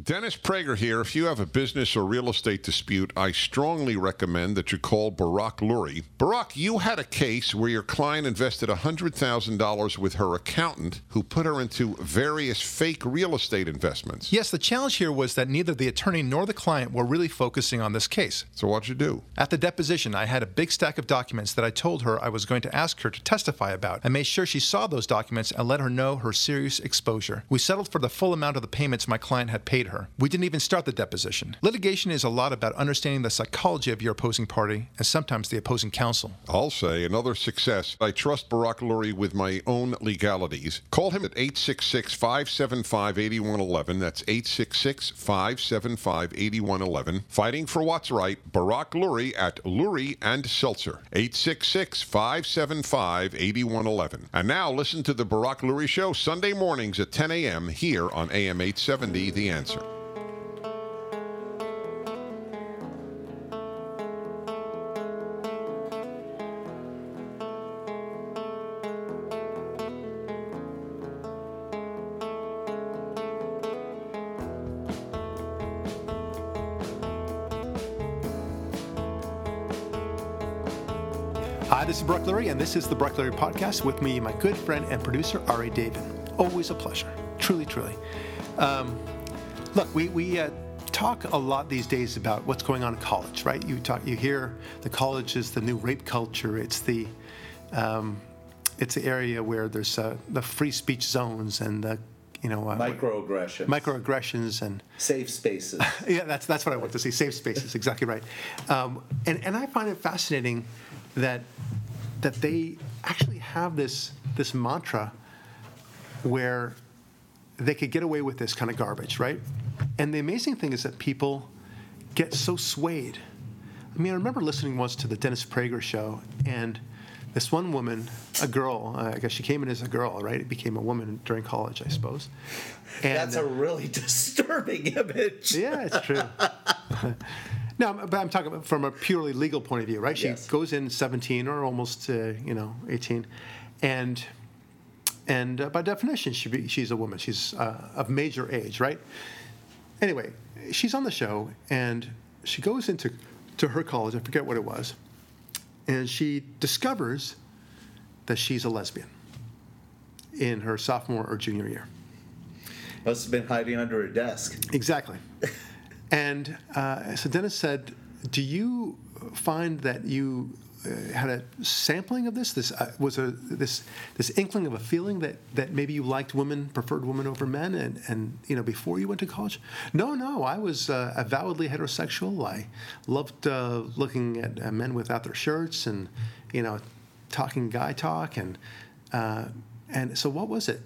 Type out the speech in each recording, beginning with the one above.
Dennis Prager here. If you have a business or real estate dispute, I strongly recommend that you call Barak Lurie. Barak, you had a case where your client invested $100,000 with her accountant who put her into various fake real estate investments. Yes, the challenge here was that neither the attorney nor the client were really focusing on this case. So what'd you do? At the deposition, I had a big stack of documents that I told her I was going to ask her to testify about. I made sure she saw those documents and let her know her serious exposure. We settled for the full amount of the payments my client had paid her. We didn't even start the deposition. Litigation is a lot about understanding the psychology of your opposing party and sometimes the opposing counsel. I'll say another success. I trust Barak Lurie with my own legalities. Call him at 866 575 8111. That's 866 575 8111. Fighting for what's right, Barak Lurie at Lurie and Seltzer. 866 575 8111. And now listen to the Barak Lurie Show Sunday mornings at 10 a.m. here on AM 870 The Answer. Hi, Brock Lurie, and this is the Brock Lurie Podcast with me, my good friend and producer, Ari David. Always a pleasure. Truly, truly. Um, look, we, we uh, talk a lot these days about what's going on in college, right? You talk, you hear the college is the new rape culture. It's the, um, it's the area where there's uh, the free speech zones and the, you know, uh, Microaggressions. microaggressions and Safe spaces. yeah, that's that's what I want to see. Safe spaces, exactly right. Um, and and I find it fascinating that that they actually have this this mantra where they could get away with this kind of garbage, right? And the amazing thing is that people get so swayed. I mean, I remember listening once to the Dennis Prager show, and this one woman, a girl, uh, I guess she came in as a girl, right? It became a woman during college, I suppose. And, That's a really disturbing image. yeah, it's true. no, but I'm talking from a purely legal point of view, right? She Yes. goes in 17 or almost, uh, you know, 18, and and uh, by definition, she be, she's a woman. She's uh, of major age, right? Anyway, she's on the show, and she goes into to her college. I forget what it was, and she discovers that she's a lesbian in her sophomore or junior year. Must have been hiding under a desk. Exactly. and uh, so Dennis said, "Do you find that you uh, had a sampling of this? This uh, was a this this inkling of a feeling that that maybe you liked women, preferred women over men, and and you know before you went to college? No, no, I was uh, avowedly heterosexual. I loved uh, looking at uh, men without their shirts and you know talking guy talk and uh, and so what was it?"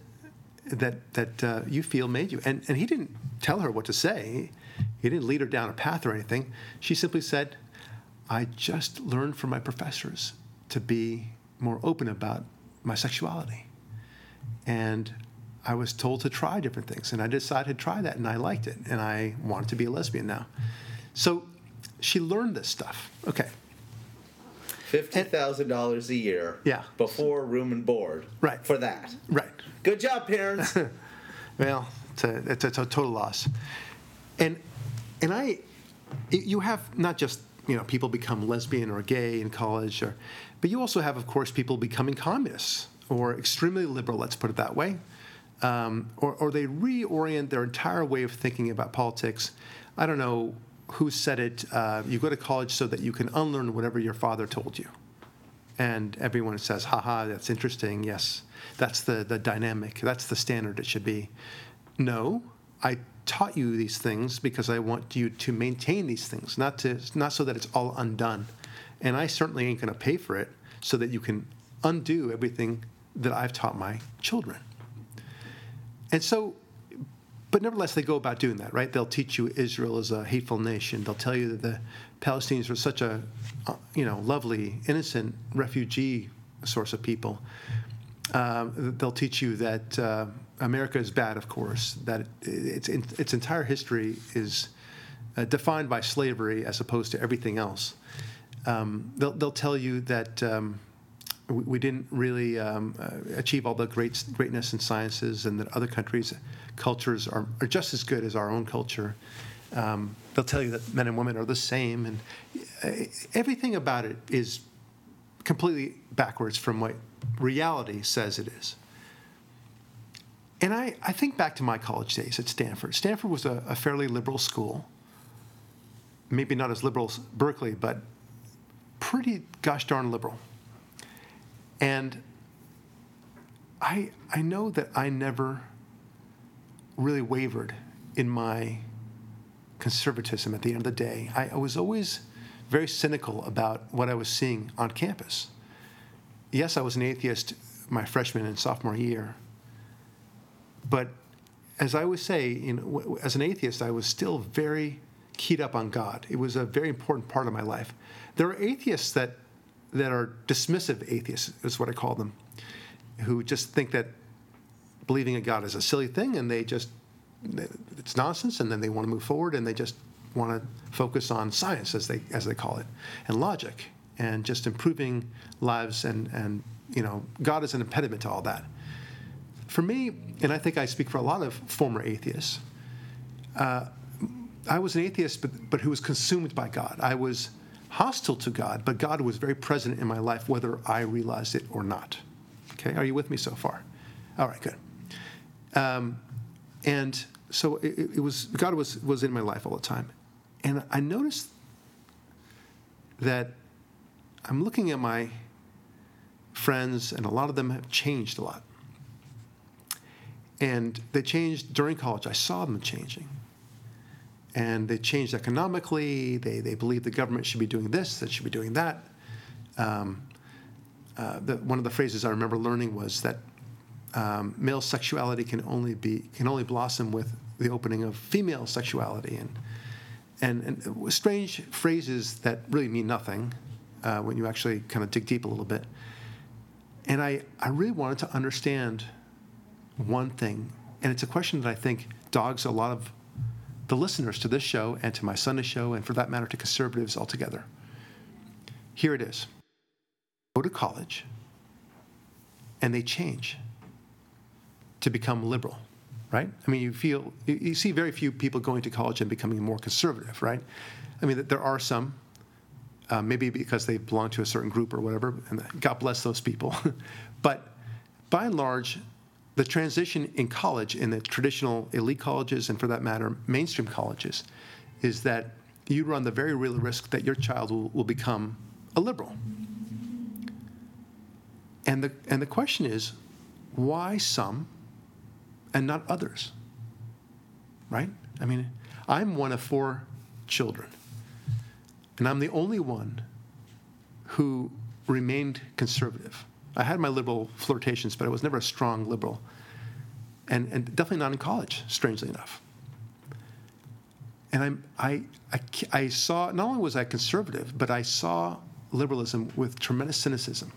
that that you feel made you. And and he didn't tell her what to say. He didn't lead her down a path or anything. She simply said, "I just learned from my professors to be more open about my sexuality." And I was told to try different things, and I decided to try that, and I liked it, and I wanted to be a lesbian now. So she learned this stuff. Okay, Fifty thousand dollars a year. Yeah. Before room and board. Right. For that. right. Good job, parents. Well, it's a, it's a, it's a total loss. And and I, you have not just you know people become lesbian or gay in college, or, but you also have, of course, people becoming communists or extremely liberal. Let's put it that way. Um, or, or they reorient their entire way of thinking about politics. I don't know who said it. Uh, you go to college so that you can unlearn whatever your father told you and everyone says, haha, that's interesting. Yes, that's the, the dynamic. That's the standard it should be. No, I taught you these things because I want you to maintain these things, not, to, not so that it's all undone. And I certainly ain't going to pay for it so that you can undo everything that I've taught my children. And so, but nevertheless, they go about doing that, right? They'll teach you Israel is a hateful nation. They'll tell you that the Palestinians are such a, uh, you know, lovely, innocent refugee source of people. Um, they'll teach you that uh, America is bad, of course. That its its entire history is uh, defined by slavery as opposed to everything else. Um, they'll they'll tell you that. Um, we, we didn't really um, uh, achieve all the great greatness in sciences, and that other countries' cultures are, are just as good as our own culture. Um, they'll tell you that men and women are the same, and uh, everything about it is completely backwards from what reality says it is. And I, I think back to my college days at Stanford. Stanford was a, a fairly liberal school, maybe not as liberal as Berkeley, but pretty gosh darn liberal. And I, I know that I never really wavered in my conservatism at the end of the day. I, I was always very cynical about what I was seeing on campus. Yes, I was an atheist my freshman and sophomore year, but as I always say, as an atheist, I was still very keyed up on God. It was a very important part of my life. There are atheists that that are dismissive atheists, is what I call them, who just think that believing in God is a silly thing, and they just it's nonsense, and then they want to move forward, and they just want to focus on science, as they as they call it, and logic, and just improving lives, and and you know, God is an impediment to all that. For me, and I think I speak for a lot of former atheists. Uh, I was an atheist, but, but who was consumed by God. I was hostile to God, but God was very present in my life, whether I realized it or not. Okay, are you with me so far? All right, good. Um, and so it, it, was God was was in my life all the time, and I noticed that I'm looking at my friends, and a lot of them have changed a lot. And they changed during college. I saw them changing and they changed economically. They, they believe the government should be doing this, that should be doing that. Um, uh, the, one of the phrases I remember learning was that um, male sexuality can only be can only blossom with the opening of female sexuality, and and, and strange phrases that really mean nothing uh, when you actually kind of dig deep a little bit. And I, I really wanted to understand one thing, and it's a question that I think dogs a lot of the listeners to this show and to my Sunday show, and for that matter, to conservatives altogether. Here it is go to college, and they change to become liberal, right? I mean, you feel, you see very few people going to college and becoming more conservative, right? I mean, there are some, uh, maybe because they belong to a certain group or whatever, and God bless those people. but by and large, the transition in college, in the traditional elite colleges, and for that matter, mainstream colleges, is that you run the very real risk that your child will, will become a liberal. And the, and the question is, why some and not others? Right? I mean, I'm one of four children, and I'm the only one who remained conservative. I had my liberal flirtations, but I was never a strong liberal. And, and definitely not in college, strangely enough. And I'm, I, I, I saw, not only was I conservative, but I saw liberalism with tremendous cynicism.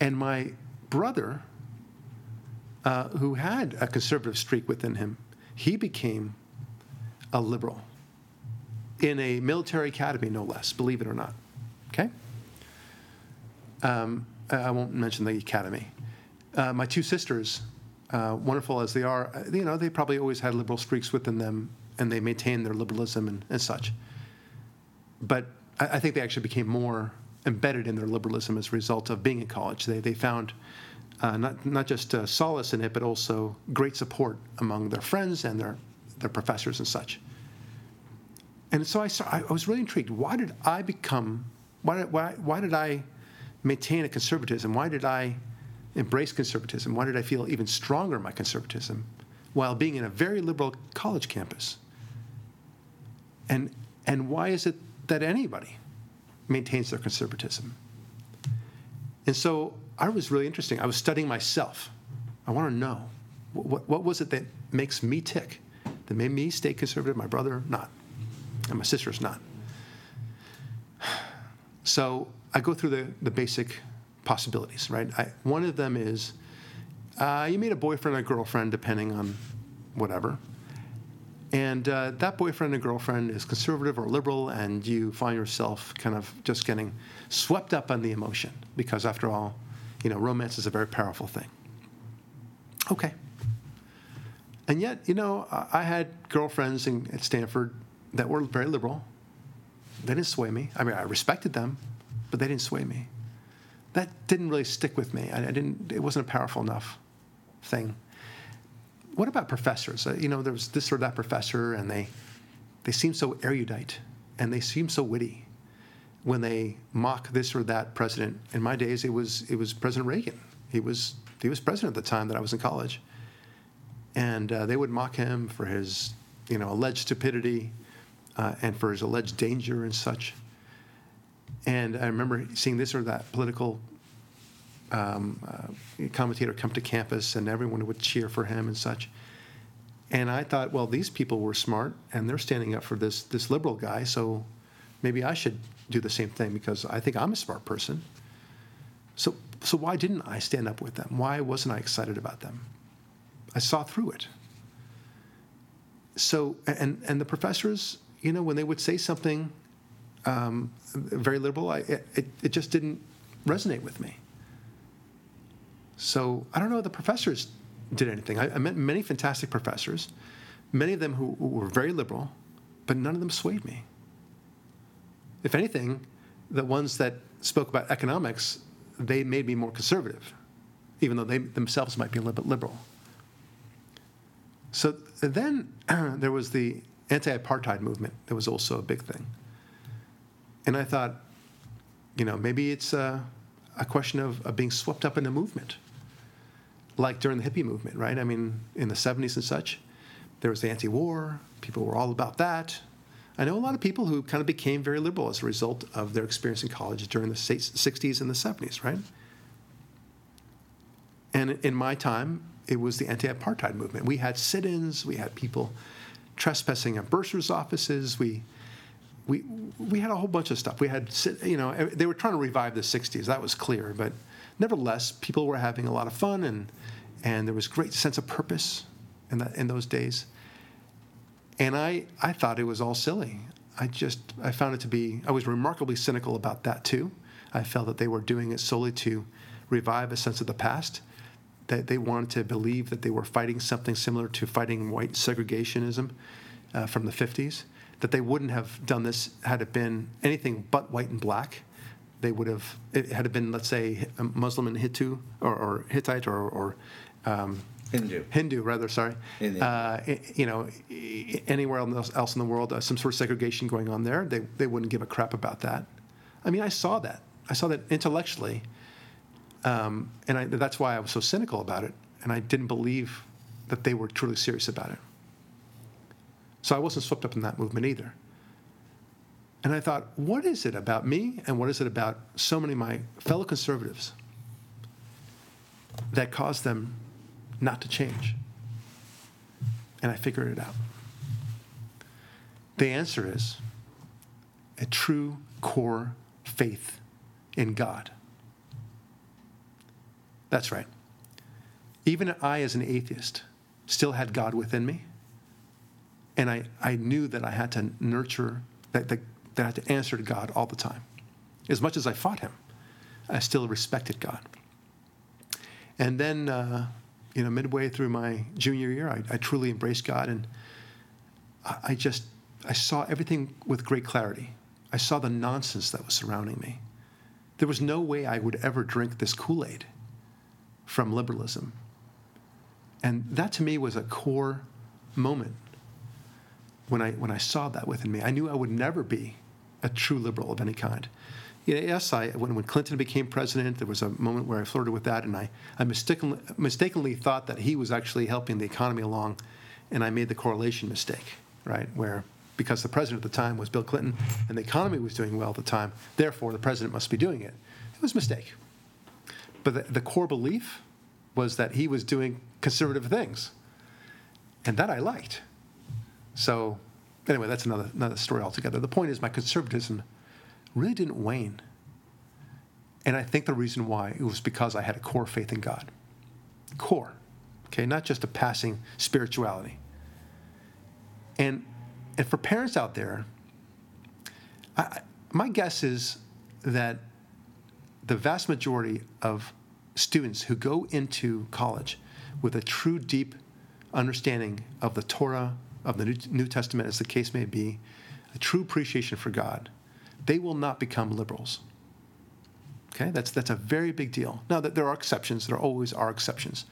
And my brother, uh, who had a conservative streak within him, he became a liberal in a military academy, no less, believe it or not. Okay? Um, I won't mention the academy. Uh, my two sisters, uh, wonderful as they are, uh, you know, they probably always had liberal streaks within them, and they maintained their liberalism and, and such. But I, I, think they actually became more embedded in their liberalism as a result of being in college. They they found. Uh, not not just uh, solace in it, but also great support among their friends and their their professors and such. And so I, saw, I was really intrigued. Why did I become? Why, why, why did I maintain a conservatism? Why did I embrace conservatism? Why did I feel even stronger in my conservatism while being in a very liberal college campus? And, and why is it that anybody maintains their conservatism? And so I was really interesting. I was studying myself. I want to know what, what was it that makes me tick, that made me stay conservative, my brother not, and my sister's not. So I go through the, the basic possibilities, right? I, one of them is uh, you meet a boyfriend or girlfriend, depending on whatever, and uh, that boyfriend or girlfriend is conservative or liberal, and you find yourself kind of just getting swept up on the emotion because, after all, you know, romance is a very powerful thing. Okay. And yet, you know, I had girlfriends in, at Stanford that were very liberal. They didn't sway me. I mean, I respected them, but they didn't sway me. That didn't really stick with me. I, I didn't. It wasn't a powerful enough thing. What about professors? Uh, you know, there was this or that professor, and they they seem so erudite and they seem so witty when they mock this or that president. In my days, it was it was President Reagan. He was he was president at the time that I was in college, and uh, they would mock him for his you know alleged stupidity uh, and for his alleged danger and such. And I remember seeing this or that political um, uh, commentator come to campus, and everyone would cheer for him and such. And I thought, well, these people were smart, and they're standing up for this this liberal guy, so maybe I should do the same thing because I think I'm a smart person. So, so why didn't I stand up with them? Why wasn't I excited about them? I saw through it. So, and and the professors, you know, when they would say something um, very liberal, I, it, it just didn't resonate with me. So I don't know if the professors did anything. I, I met many fantastic professors, many of them who, who were very liberal, but none of them swayed me. If anything, the ones that spoke about economics, they made me more conservative, even though they themselves might be a little bit liberal. So then there was the anti apartheid movement, that was also a big thing. And I thought, you know, maybe it's a, a question of, of being swept up in the movement, like during the hippie movement, right? I mean, in the 70s and such, there was the anti war, people were all about that. I know a lot of people who kind of became very liberal as a result of their experience in college during the 60s and the 70s, right? And in my time, it was the anti apartheid movement. We had sit ins, we had people trespassing at bursars' offices, we we we had a whole bunch of stuff. We had you know they were trying to revive the '60s. That was clear, but nevertheless, people were having a lot of fun and and there was great sense of purpose in that in those days. And I I thought it was all silly. I just I found it to be I was remarkably cynical about that too. I felt that they were doing it solely to revive a sense of the past. That they wanted to believe that they were fighting something similar to fighting white segregationism uh, from the 50s that they wouldn't have done this had it been anything but white and black. They would have, it had it been, let's say, Muslim and Hittu, or, or Hittite, or, or um, Hindu. Hindu, rather, sorry. Uh, you know, anywhere else, else in the world, uh, some sort of segregation going on there, they, they wouldn't give a crap about that. I mean, I saw that. I saw that intellectually. Um, and I, that's why I was so cynical about it. And I didn't believe that they were truly serious about it. So I wasn't swept up in that movement either. And I thought, what is it about me and what is it about so many of my fellow conservatives that caused them not to change? And I figured it out. The answer is a true core faith in God. That's right. Even I, as an atheist, still had God within me and I, I knew that I had to nurture, that, that, that I had to answer to God all the time. As much as I fought him, I still respected God. And then, uh, you know, midway through my junior year, I, I truly embraced God, and I, I just I saw everything with great clarity. I saw the nonsense that was surrounding me. There was no way I would ever drink this Kool Aid from liberalism. And that to me was a core moment when I, when I saw that within me. I knew I would never be a true liberal of any kind. yes, I, when, when Clinton became president, there was a moment where I flirted with that, and I, I mistakenly, mistakenly thought that he was actually helping the economy along, and I made the correlation mistake, right? Where because the president at the time was Bill Clinton and the economy was doing well at the time, therefore the president must be doing it. It was a mistake. But the, the core belief was that he was doing conservative things, and that I liked. So, anyway, that's another another story altogether. The point is, my conservatism really didn't wane, and I think the reason why it was because I had a core faith in God. Core, okay, not just a passing spirituality. And and for parents out there, I, my guess is that the vast majority of students who go into college with a true deep understanding of the Torah, of the New, Testament, as the case may be, a true appreciation for God, they will not become liberals. Okay, that's that's a very big deal. Now that there are exceptions, there always are exceptions.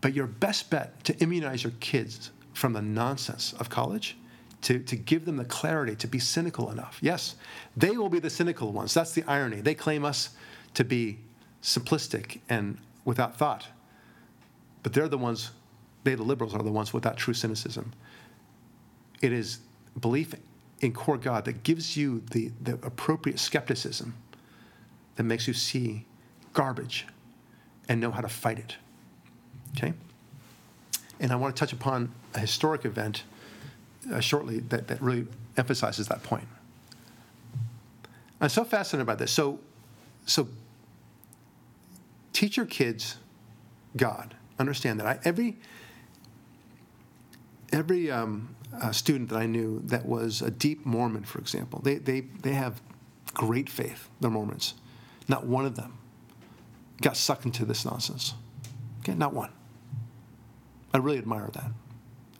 But your best bet to immunize your kids from the nonsense of college, to, to give them the clarity to be cynical enough. Yes, they will be the cynical ones. That's the irony. They claim us to be simplistic and without thought. But they're the ones, they, the liberals, are the ones without true cynicism. It is belief in core God that gives you the, the appropriate skepticism that makes you see garbage and know how to fight it. Okay? And I want to touch upon a historic event uh, shortly that, that really emphasizes that point. I'm so fascinated by this. So, so teach your kids God. Understand that. I, every every um, uh, student that I knew that was a deep Mormon, for example, they, they, they have great faith, they're Mormons. Not one of them got sucked into this nonsense. Okay, not one. I really admire that.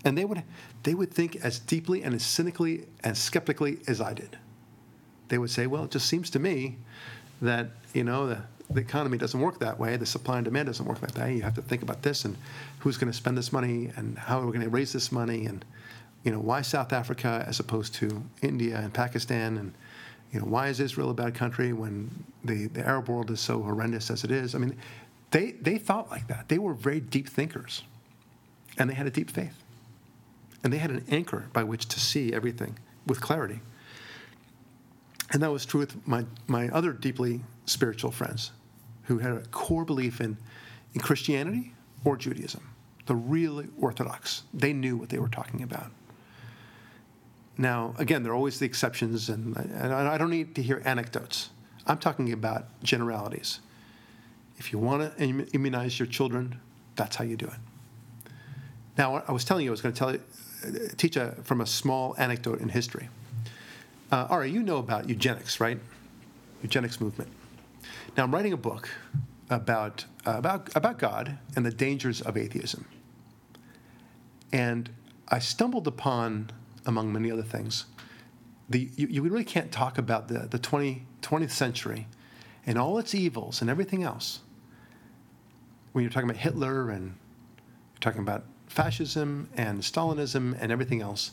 And they would, they would think as deeply and as cynically and skeptically as I did. They would say, well, it just seems to me that, you know, the, the economy doesn't work that way. The supply and demand doesn't work that way. You have to think about this and who's going to spend this money and how are we going to raise this money and, you know, why South Africa as opposed to India and Pakistan and, you know, why is Israel a bad country when the, the Arab world is so horrendous as it is? I mean, they, they thought like that. They were very deep thinkers and they had a deep faith. And they had an anchor by which to see everything with clarity. And that was true with my, my other deeply spiritual friends who had a core belief in, in Christianity or Judaism, the really Orthodox. They knew what they were talking about. Now, again, there are always the exceptions, and, and I don't need to hear anecdotes. I'm talking about generalities. If you want to immunize your children, that's how you do it. Now, I was telling you I was going to tell you, teach a, from a small anecdote in history. Uh, Ari, you know about eugenics, right? Eugenics movement. Now, I'm writing a book about, uh, about, about God and the dangers of atheism. And I stumbled upon among many other things. The, you, you really can't talk about the, the 20, 20th century and all its evils and everything else when you're talking about Hitler and you're talking about fascism and Stalinism and everything else.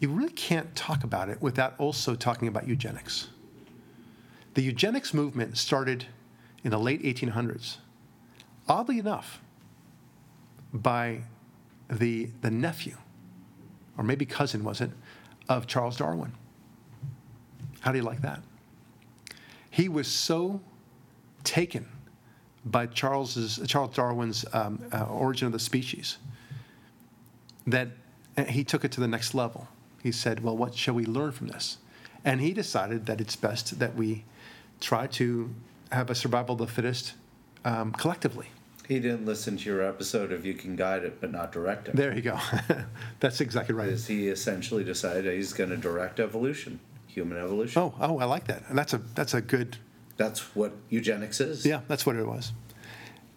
You really can't talk about it without also talking about eugenics. The eugenics movement started in the late 1800s, oddly enough, by the, the nephew or maybe cousin was it, of Charles Darwin. How do you like that? He was so taken by Charles's, Charles Darwin's um, uh, Origin of the Species that uh, he took it to the next level. He said, Well, what shall we learn from this? And he decided that it's best that we try to have a survival of the fittest um, collectively. He didn't listen to your episode of You Can Guide It, but not direct it. There you go. That's exactly right. Because he essentially decided he's going to direct evolution, human evolution. Oh, oh, I like that. And that's a that's a good. That's what eugenics is. Yeah, that's what it was.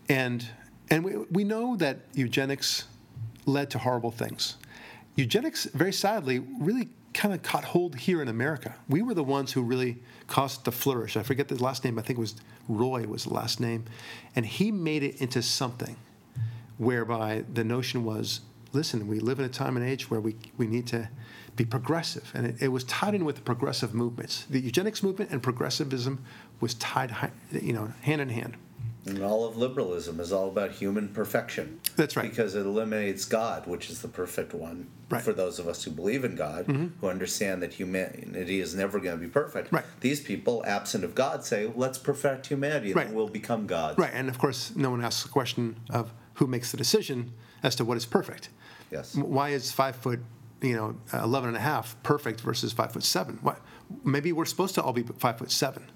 And and we we know that eugenics led to horrible things. Eugenics, very sadly, really kind of caught hold here in America. We were the ones who really caused to flourish. I forget the last name. I think it was Roy was the last name, and he made it into something whereby the notion was, listen, we live in a time and age where we we need to be progressive, and it, it was tied in with the progressive movements. The eugenics movement and progressivism was tied, you know, hand in hand. And all of liberalism is all about human perfection. That's right. Because it eliminates God, which is the perfect one right. for those of us who believe in God, mm-hmm. who understand that humanity is never going to be perfect. Right. These people, absent of God, say, let's perfect humanity and right. we'll become God. Right. And of course, no one asks the question of who makes the decision as to what is perfect. Yes. Why is five foot, you know, 11 and a half perfect versus five foot seven? What? Maybe we're supposed to all be five foot seven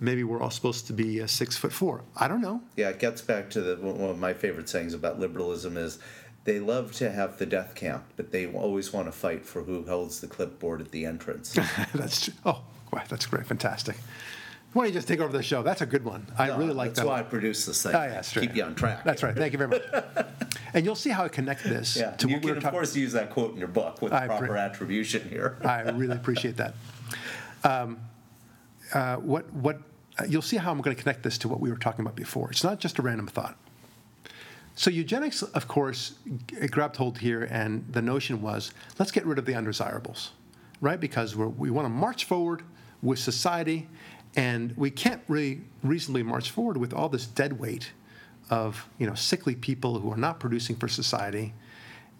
maybe we're all supposed to be uh, six foot four. I don't know. Yeah, it gets back to the one of my favorite sayings about liberalism is they love to have the death camp, but they always want to fight for who holds the clipboard at the entrance. that's true. Oh, wow, that's great, fantastic. Why don't you just take over the show? That's a good one. I No, really like that's that. That's why I one. produce this thing. Oh, yeah. Keep you on track. That's right. Thank you very much. and you'll see how I connect this Yeah, to you what we can were of talking. course use that quote in your book with I proper agree. attribution here. I really appreciate that. Um, uh, what what uh, you'll see how I'm going to connect this to what we were talking about before. It's not just a random thought. So eugenics, of course, g- grabbed hold here, and the notion was let's get rid of the undesirables, right? Because we want to march forward with society, and we can't really reasonably march forward with all this dead weight of you know sickly people who are not producing for society,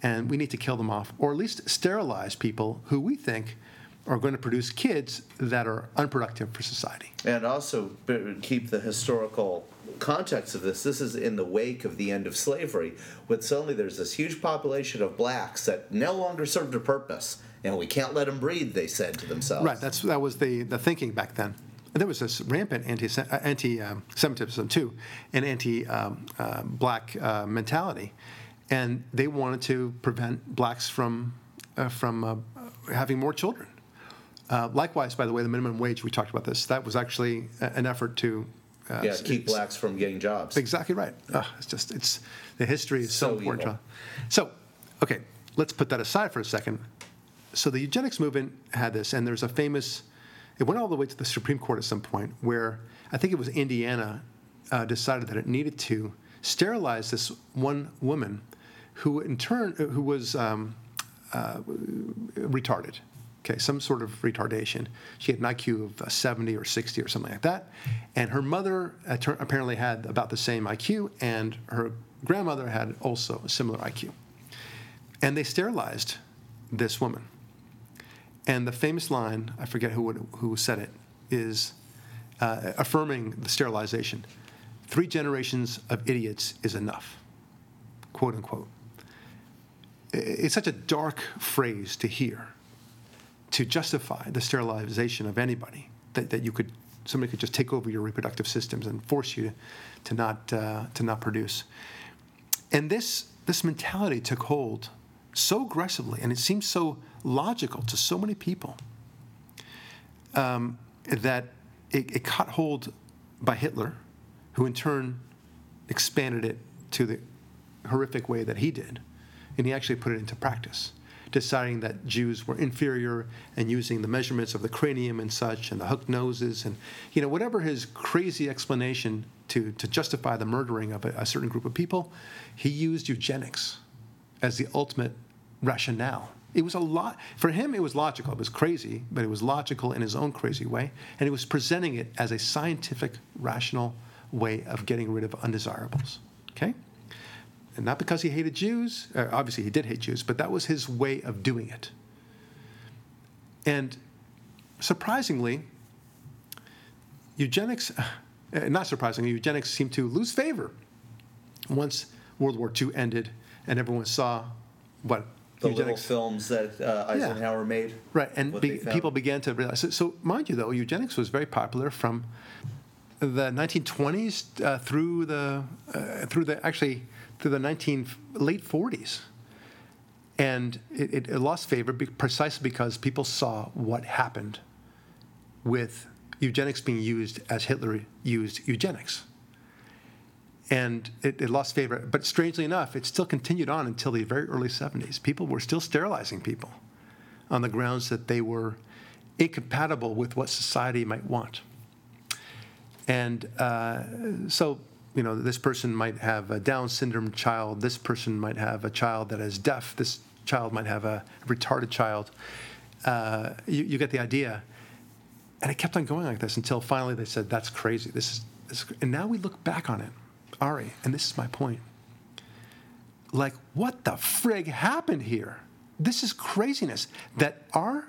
and we need to kill them off, or at least sterilize people who we think are going to produce kids that are unproductive for society. And also keep the historical context of this. This is in the wake of the end of slavery, when suddenly there's this huge population of blacks that no longer served a purpose, and we can't let them breathe. They said to themselves. Right. That's that was the the thinking back then. And there was this rampant anti uh, anti um, Semitism too, and anti um, uh, black uh, mentality, and they wanted to prevent blacks from uh, from uh, having more children. Uh, likewise, by the way, the minimum wage we talked about this. That was actually an effort to. Uh, yeah, keep blacks from getting jobs. Exactly right. Ugh, it's just it's the history is so, So important. evil. So, okay, let's put that aside for a second. So the eugenics movement had this, and there's a famous. It went all the way to the Supreme Court at some point, where I think it was Indiana uh, decided that it needed to sterilize this one woman, who in turn who was um, uh, retarded. Okay, some sort of retardation. She had an IQ of uh, 70 or 60 or something like that. And her mother uh, apparently had about the same IQ, and her grandmother had also a similar IQ. And they sterilized this woman. And the famous line, I forget who, would, who said it, is uh, affirming the sterilization three generations of idiots is enough, quote unquote. It's such a dark phrase to hear to justify the sterilization of anybody that, that you could somebody could just take over your reproductive systems and force you to, to not uh, to not produce. And this this mentality took hold so aggressively and it seems so logical to so many people um, that it, it caught hold by Hitler who in turn expanded it to the horrific way that he did and he actually put it into practice deciding that Jews were inferior and using the measurements of the cranium and such and the hooked noses and you know whatever his crazy explanation to, to justify the murdering of a, a certain group of people he used eugenics as the ultimate rationale. It was a lot for him it was logical. It was crazy but it was logical in his own crazy way and he was presenting it as a scientific rational way of getting rid of undesirables. Okay and not because he hated Jews. Uh, obviously, he did hate Jews, but that was his way of doing it. And surprisingly, eugenics, uh, not surprisingly, eugenics seemed to lose favor once World War II ended and everyone saw what The little eugenics. films that uh, Yeah. Eisenhower made. Right, and be, people began to realize. So, so, mind you, though, eugenics was very popular from the 1920s uh, through the uh, through the actually through the 19 late 40s, and it, it, it lost favor be, precisely because people saw what happened with eugenics being used as Hitler used eugenics. And it, it lost favor. But strangely enough, it still continued on until the very early 70s. People were still sterilizing people on the grounds that they were incompatible with what society might want. And uh, so, you know, this person might have a Down syndrome child, this person might have a child that is deaf, this child might have a retarded child. Uh, you, you get the idea. And it kept on going like this until finally they said, that's crazy. This is, this is, and now we look back on it, Ari, and this is my point. Like, what the frig happened here? This is craziness that our,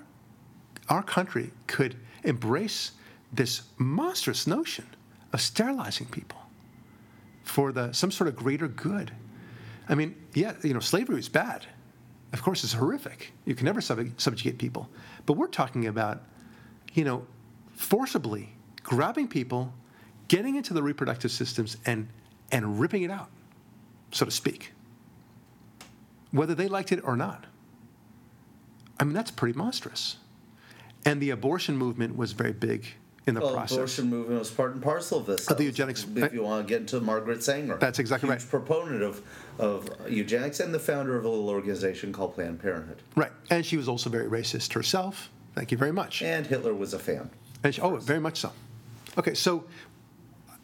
our country could embrace this monstrous notion of sterilizing people for the, some sort of greater good. I mean, yeah, you know, slavery is bad. Of course, it's horrific. You can never sub- subjugate people. But we're talking about, you know, forcibly grabbing people, getting into the reproductive systems, and, and ripping it out, so to speak. whether they liked it or not. I mean, that's pretty monstrous. And the abortion movement was very big in the Well, process. abortion movement was part and parcel of this. Of the eugenics- If you want to get into Margaret Sanger, That's exactly huge right. Proponent of of eugenics and the founder of a little organization called Planned Parenthood. Right. And she was also very racist herself. Thank you very much. And Hitler was a fan. And she, oh, very much so. Okay, so,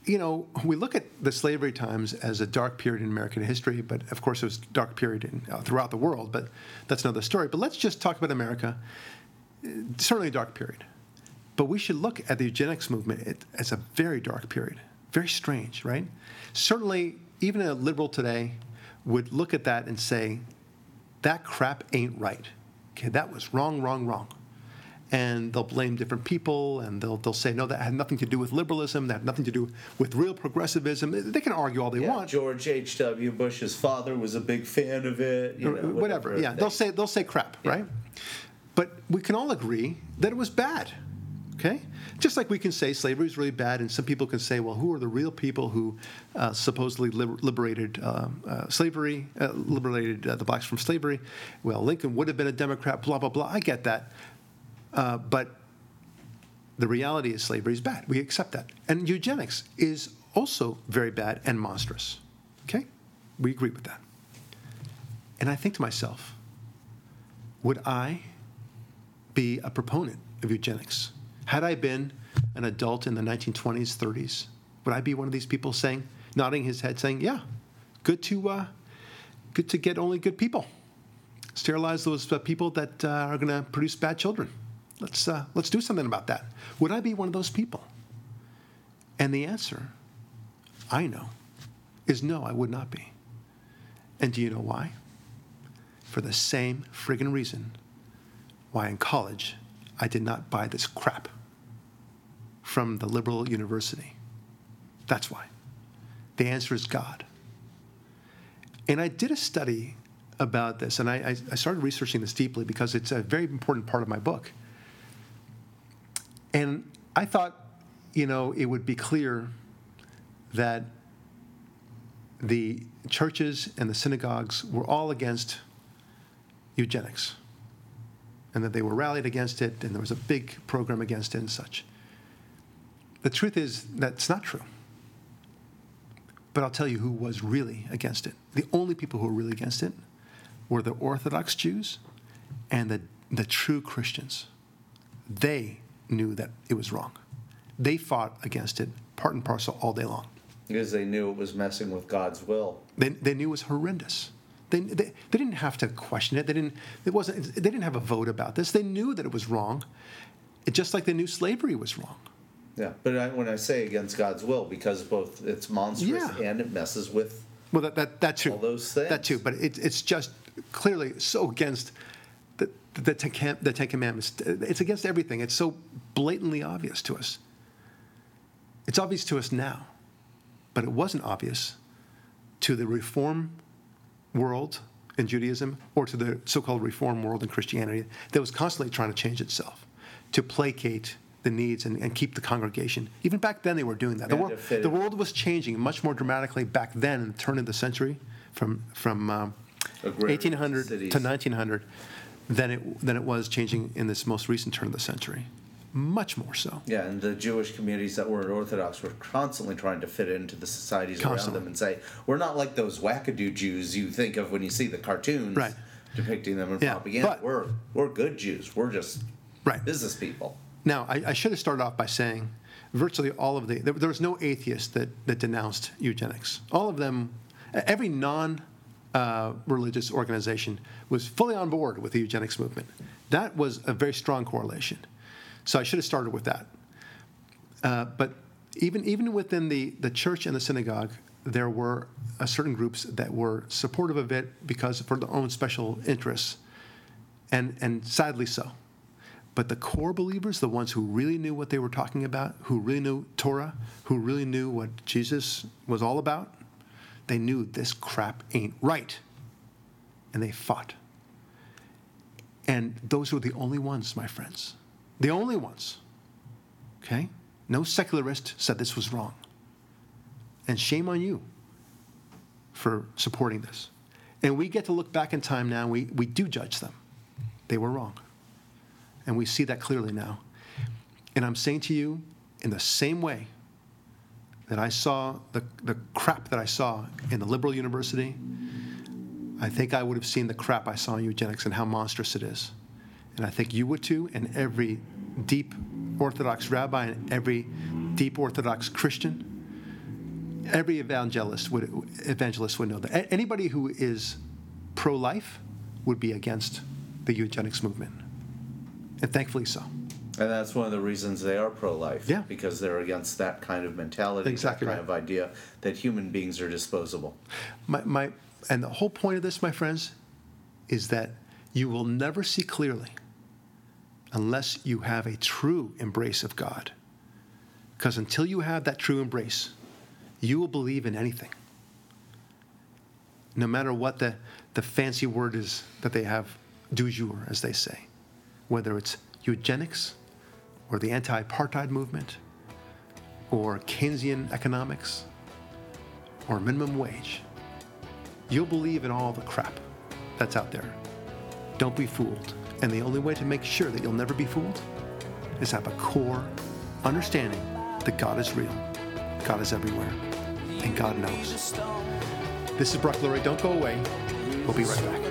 you know, we look at the slavery times as a dark period in American history, but of course it was a dark period in, uh, throughout the world, but that's another story. But let's just talk about America. Uh, Certainly a dark period. But we should look at the eugenics movement as a very dark period. Very strange, right? Certainly, even a liberal today would look at that and say, that crap ain't right. Okay, that was wrong, wrong, wrong. And they'll blame different people, and they'll, they'll say, no, that had nothing to do with liberalism, that had nothing to do with real progressivism. They can argue all they Yeah, want. George H. W. Bush's father was a big fan of it. You know, whatever. Yeah, they'll say they'll say crap, right? But we can all agree that it was bad. Okay, just like we can say slavery is really bad, and some people can say, well, who are the real people who uh, supposedly liber- liberated uh, uh, slavery, uh, liberated uh, the blacks from slavery? Well, Lincoln would have been a Democrat. Blah blah blah. I get that, uh, but the reality is slavery is bad. We accept that, and eugenics is also very bad and monstrous. Okay, we agree with that. And I think to myself, would I be a proponent of eugenics? Had I been an adult in the 1920s, 30s, would I be one of these people saying, nodding his head, saying, "Yeah, good to, uh, good to get only good people, sterilize those uh, people that uh, are going to produce bad children. Let's uh, let's do something about that." Would I be one of those people? And the answer, I know, is no. I would not be. And do you know why? For the same friggin' reason why in college I did not buy this crap from the liberal university. That's why. The answer is God. And I did a study about this, and I, I, started researching this deeply because it's a very important part of my book. And I thought, you know, it would be clear that the churches and the synagogues were all against eugenics and that they were rallied against it and there was a big program against it and such. The truth is that's not true. But I'll tell you who was really against it. The only people who were really against it were the Orthodox Jews and the, the true Christians. They knew that it was wrong. They fought against it part and parcel all day long. because they knew it was messing with God's will. They, they knew it was horrendous. They, they, they didn't have to question it. They didn't, it wasn't, they didn't have a vote about this. They knew that it was wrong, it, just like they knew slavery was wrong. Yeah, but I, when I say against God's will, because both it's monstrous Yeah. and it messes with Well, that, that, that too. All those things. That too. But it, it's just clearly so against the, the, Ten, the Ten Commandments. It's against everything. It's so blatantly obvious to us. It's obvious to us now, but it wasn't obvious to the Reform world in Judaism or to the so called Reform world in Christianity that was constantly trying to change itself to placate the needs and, and keep the congregation. Even back then, they were doing that. The, wor- the world was changing much more dramatically back then in the turn of the century from, from um, 1800 cities. to 1900 than it, than it was changing in this most recent turn of the century. Much more so. Yeah, and the Jewish communities that weren't Orthodox were constantly trying to fit into the societies Constantly. around them and say, we're not like those wackadoo Jews you think of when you see the cartoons Right. depicting them in Yeah, propaganda. but- we're we're good Jews. We're just Right. business people. Now, I, I should have started off by saying virtually all of the, there, there was no atheist that, that denounced eugenics. All of them, every non uh, religious organization was fully on board with the eugenics movement. That was a very strong correlation. So I should have started with that. Uh, but even, even within the, the church and the synagogue, there were uh, certain groups that were supportive of it because for their own special interests, and, and sadly so. But the core believers, the ones who really knew what they were talking about, who really knew Torah, who really knew what Jesus was all about, they knew this crap ain't right. And they fought. And those were the only ones, my friends. The only ones. Okay? No secularist said this was wrong. And shame on you for supporting this. And we get to look back in time now, we, we do judge them. They were wrong. And we see that clearly now. And I'm saying to you, in the same way that I saw the, the crap that I saw in the liberal university, I think I would have seen the crap I saw in eugenics and how monstrous it is. And I think you would too, and every deep Orthodox rabbi and every deep Orthodox Christian every evangelist would evangelist would know that. Anybody who is pro-life would be against the eugenics movement, and thankfully so. And that's one of the reasons they are pro-life. Yeah. Because they're against that kind of mentality, Exactly that kind right. of idea that human beings are disposable. My, my, and the whole point of this, my friends, is that you will never see clearly unless you have a true embrace of God. Because until you have that true embrace, you will believe in anything. No matter what the, the fancy word is that they have, du jour, as they say, whether it's eugenics or the anti apartheid movement or Keynesian economics or minimum wage. You'll believe in all the crap that's out there. Don't be fooled. And the only way to make sure that you'll never be fooled is have a core understanding that God is real, God is everywhere, and God knows. This is Barak Lurie. Don't go away. We'll be right back.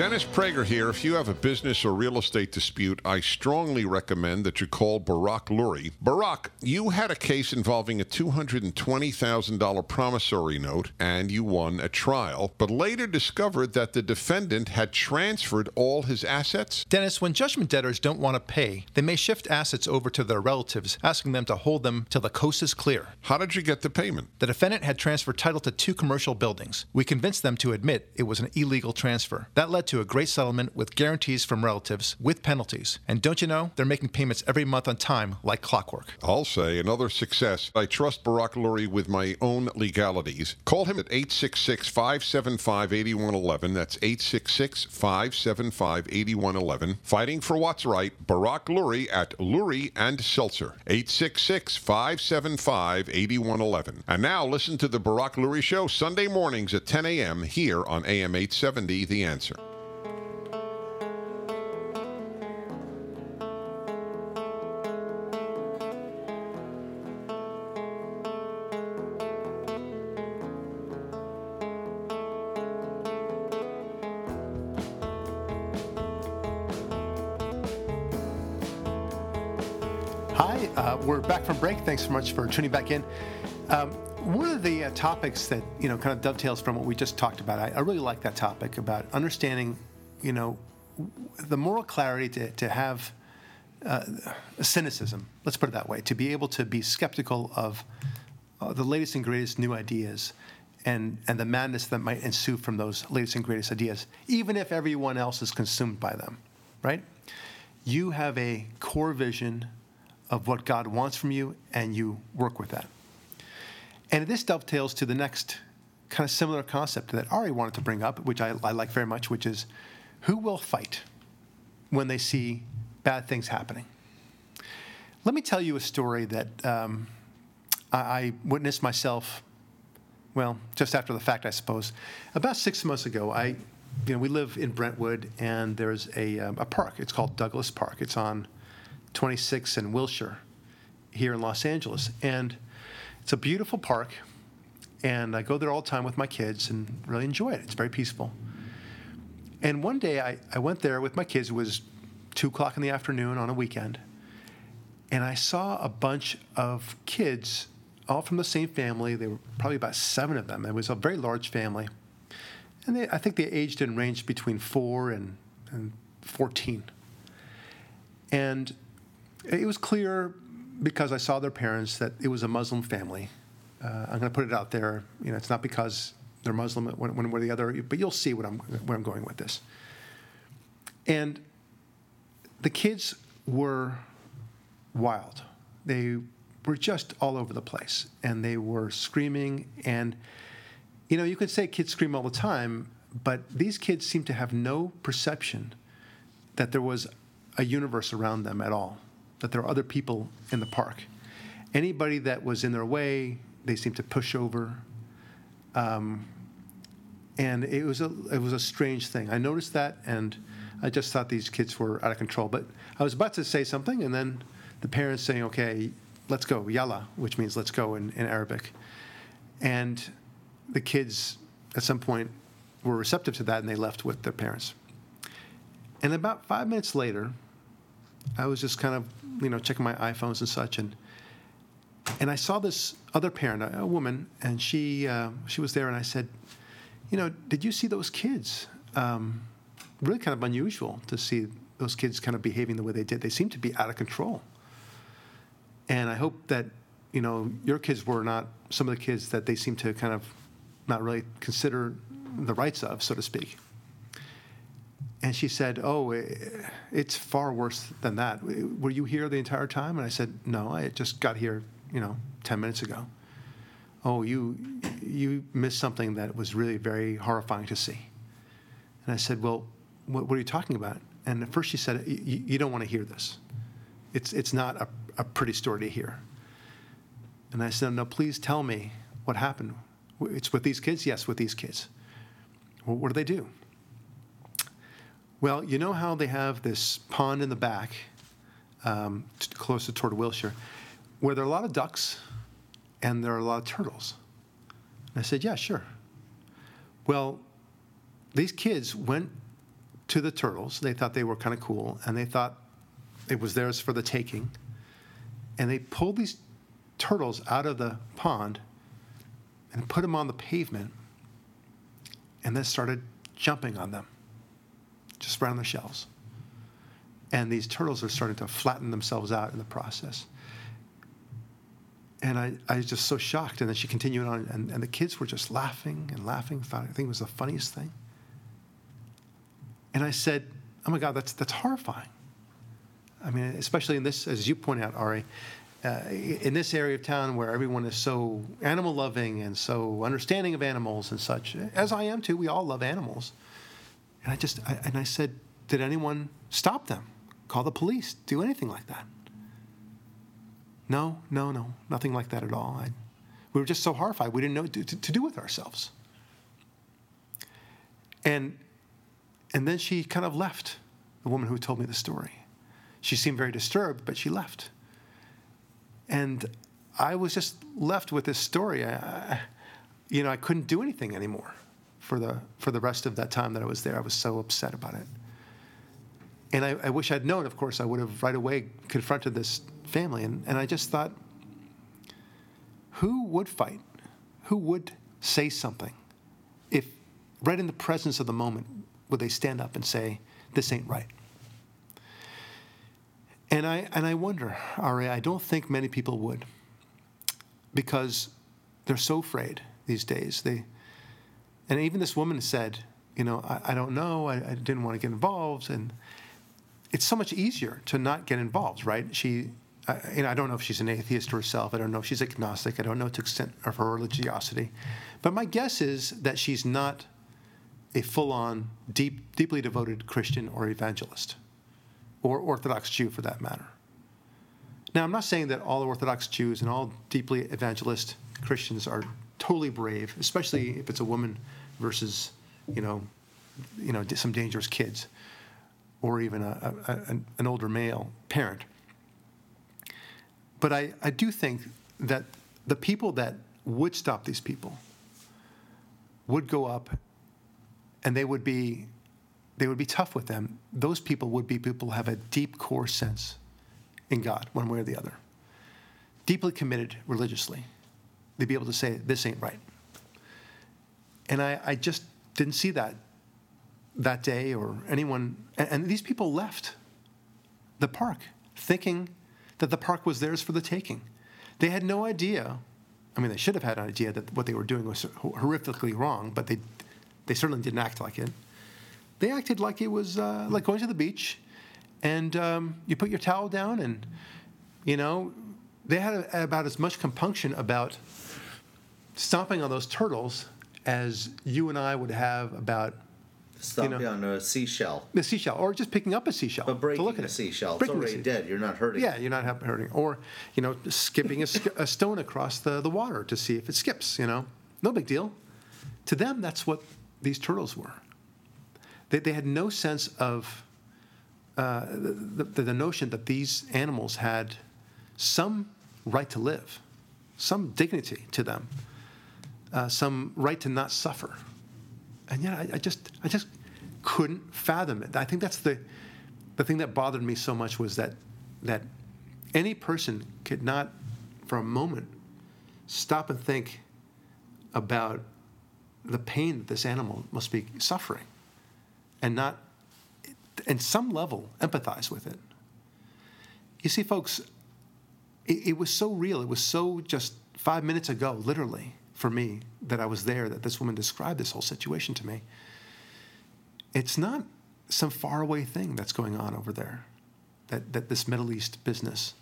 Dennis Prager here. If you have a business or real estate dispute, I strongly recommend that you call Barak Lurie. Barak, you had a case involving a $220,000 promissory note and you won a trial, but later discovered that the defendant had transferred all his assets. Dennis, when judgment debtors don't want to pay, they may shift assets over to their relatives, asking them to hold them till the coast is clear. How did you get the payment? The defendant had transferred title to two commercial buildings. We convinced them to admit it was an illegal transfer. That led to a great settlement with guarantees from relatives, with penalties. And don't you know, they're making payments every month on time, like clockwork. I'll say another success. I trust Barak Lurie with my own legalities. Call him at 866 575 8111. That's 866 575 8111. Fighting for what's right, Barak Lurie at Lurie and Seltzer. 866 575 8111. And now listen to the Barak Lurie Show Sunday mornings at 10 a.m. here on AM 870 The Answer. Thanks so much for tuning back in. Um, one of the uh, topics that you know kind of dovetails from what we just talked about. I, I really like that topic about understanding, you know, w- the moral clarity to, to have uh, cynicism. Let's put it that way. To be able to be skeptical of uh, the latest and greatest new ideas, and and the madness that might ensue from those latest and greatest ideas, even if everyone else is consumed by them, right? You have a core vision of what God wants from you, and you work with that. And this dovetails to the next kind of similar concept that Ari wanted to bring up, which I, I like very much, which is who will fight when they see bad things happening? Let me tell you a story that um, I, I witnessed myself, well, just after the fact, I suppose. About six months ago, I, you know, we live in Brentwood, and there's a, um, a park. It's called Douglas Park. It's on 26 and Wilshire here in Los Angeles. And it's a beautiful park. And I go there all the time with my kids and really enjoy it. It's very peaceful. And one day I, I went there with my kids. It was 2 o'clock in the afternoon on a weekend. And I saw a bunch of kids, all from the same family. There were probably about seven of them. It was a very large family. And they, I think they aged and ranged between four and, and 14. And it was clear because I saw their parents that it was a Muslim family. Uh, I'm going to put it out there. You know, it's not because they're Muslim one, one way or the other, but you'll see what I'm, where I'm going with this. And the kids were wild. They were just all over the place, and they were screaming. And you know, you could say kids scream all the time, but these kids seem to have no perception that there was a universe around them at all, that there are other people in the park. Anybody that was in their way, they seemed to push over. Um, and it was a it was a strange thing. I noticed that, and I just thought these kids were out of control. But I was about to say something, and then the parents saying, "Okay, let's go, yalla," which means "let's go" in, in Arabic. And the kids, at some point, were receptive to that, and they left with their parents. And about five minutes later, I was just kind of, you know, checking my iPhones and such, and and I saw this other parent, a, a woman, and she uh, she was there, and I said, you know, did you see those kids? Um, really kind of unusual to see those kids kind of behaving the way they did. They seemed to be out of control. And I hope that, you know, your kids were not some of the kids that they seem to kind of not really consider the rights of, so to speak. And she said, Oh, it's far worse than that. Were you here the entire time? And I said, No, I just got here, you know, 10 minutes ago. Oh, you, you missed something that was really very horrifying to see. And I said, Well, what, what are you talking about? And at first she said, You don't want to hear this. It's, it's not a, a pretty story to hear. And I said, No, please tell me what happened. It's with these kids? Yes, with these kids. Well, what do they do? Well, you know how they have this pond in the back, um, closer toward Wilshire, where there are a lot of ducks and there are a lot of turtles. And I said, Yeah, sure. Well, these kids went to the turtles. They thought they were kind of cool, and they thought it was theirs for the taking. And they pulled these turtles out of the pond and put them on the pavement and then started jumping on them just around the shells. And these turtles are starting to flatten themselves out in the process. And I, I was just so shocked. And then she continued on, and, and the kids were just laughing and laughing. Thought, I think it was the funniest thing. And I said, Oh my God, that's, that's horrifying. I mean, especially in this, as you point out, Ari, uh, in this area of town where everyone is so animal loving and so understanding of animals and such, as I am too, we all love animals. And I just, I, and I said, did anyone stop them? Call the police? Do anything like that? No, no, no, nothing like that at all. I, we were just so horrified. We didn't know what to, to, to do with ourselves. And, and then she kind of left, the woman who told me the story. She seemed very disturbed, but she left. And I was just left with this story. I, you know, I couldn't do anything anymore for the for the rest of that time that I was there. I was so upset about it. And I, I wish I'd known. Of course, I would have right away confronted this family. And, and I just thought, who would fight? Who would say something if, right in the presence of the moment, would they stand up and say, "This ain't right"? And I, and I wonder, Ari, I don't think many people would because they're so afraid these days. They, and even this woman said, you know, I, I don't know, I, I, didn't want to get involved. And it's so much easier to not get involved, right? She, I, you know, I don't know if she's an atheist herself. I don't know if she's agnostic. I don't know to the extent of her religiosity. But my guess is that she's not a full on, deep, deeply devoted Christian or evangelist or Orthodox Jew for that matter. Now, I'm not saying that all Orthodox Jews and all deeply evangelist Christians are totally brave, especially if it's a woman versus, you know, you know, some dangerous kids, or even a, a, an, older male parent. But I, I do think that the people that would stop these people would go up and they would be they would be tough with them. Those people would be people who have a deep core sense in God, one way or the other. Deeply committed religiously. They'd be able to say, this ain't right. And I, I just didn't see that that day or anyone. And, and these people left the park thinking that the park was theirs for the taking. They had no idea. I mean, they should have had an idea that what they were doing was horrifically wrong, but they, they certainly didn't act like it. They acted like it was uh, like going to the beach, and um, you put your towel down, and you know, they had about as much compunction about stomping on those turtles as you and I would have about Stomping know- on a seashell. the seashell, or just picking up a seashell But to breaking look at a it. seashell, it's Breaking a already dead. You're not hurting. Yeah, you're not hurting. Or, you know, skipping a, a stone across the, the water to see if it skips, you know. No big deal. To them, that's what these turtles were. They, they had no sense of uh, the, the, the notion that these animals had some right to live, some dignity to them, uh, some right to not suffer. And yet, I, I just, I just couldn't fathom it. I think that's the, the thing that bothered me so much was that, that any person could not, for a moment, stop and think about the pain that this animal must be suffering, and not, in some level, empathize with it. You see, folks, it, it was so real. It was so just five minutes ago, literally, for me, that I was there, that this woman described this whole situation to me. It's not some faraway thing that's going on over there, that, that this Middle East business,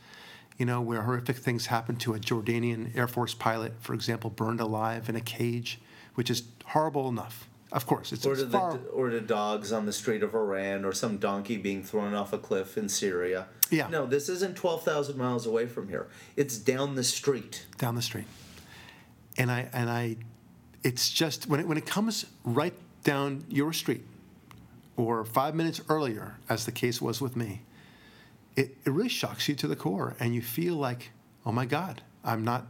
you know, where horrific things happen to a Jordanian Air Force pilot, for example, burned alive in a cage, which is horrible enough. Of course, it's, Or to, far. the, or to dogs on the street of Iran, or some donkey being thrown off a cliff in Syria. Yeah. No, this isn't 12,000 miles away from here. It's down the street. down the street. And I and I, it's just when it when it comes right down your street, or five minutes earlier, as the case was with me, it, it really shocks you to the core, and you feel like, oh my God, I'm not,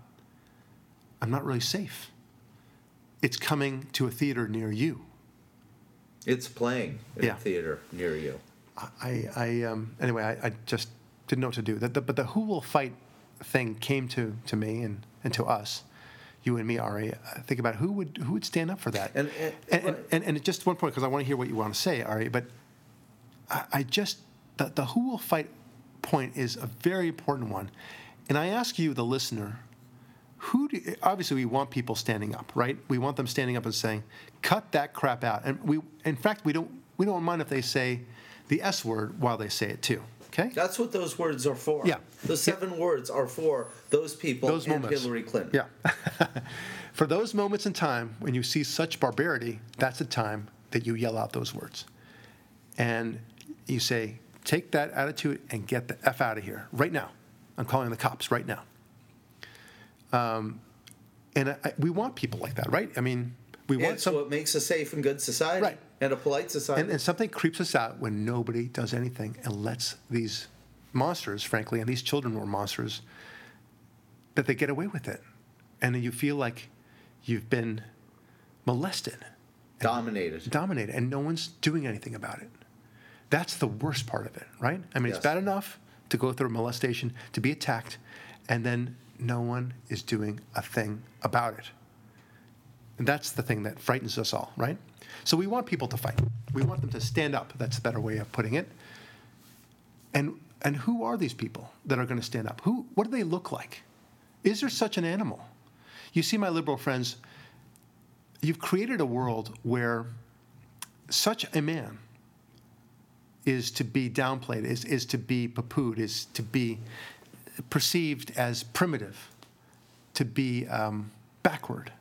I'm not really safe. It's coming to a theater near you. It's playing in Yeah. a theater near you. I, I um, anyway, I, I just didn't know what to do. The, the, but the who will fight thing came to, to me and, and to us, you and me, Ari. Uh, think about who would who would stand up for that. And- and- and, and, and, and just one point because I want to hear what you want to say, Ari. But I, I just the, the who will fight point is a very important one, and I ask you, the listener, who do, obviously we want people standing up, right? We want them standing up and saying, "Cut that crap out." And we, in fact, we don't we don't mind if they say the S word while they say it too. Okay. That's what those words are for. Yeah. Those seven words are for those people Those and moments. Hillary Clinton. Yeah. For those moments in time when you see such barbarity, that's the time that you yell out those words. And you say, take that attitude and get the F out of here right now. I'm calling the cops right now. Um, and I, I- we want people like that, right? I mean, we want some. what makes a safe and good society Right. And a polite society. And, and something creeps us out when nobody does anything and lets these monsters, frankly, and these children were monsters, that they get away with it. And then you feel like you've been molested, Dominated. dominated, and no one's doing anything about it. That's the worst part of it, right? I mean, Yes. it's bad enough to go through a molestation, to be attacked, and then no one is doing a thing about it. And that's the thing that frightens us all, right? So we want people to fight. We want them to stand up. That's a better way of putting it. And and who are these people that are going to stand up? Who what do they look like? Is there such an animal? You see my liberal friends, you've created a world where such a man is to be downplayed, is, is to be poo-pooed, is to be perceived as primitive, to be um, backward,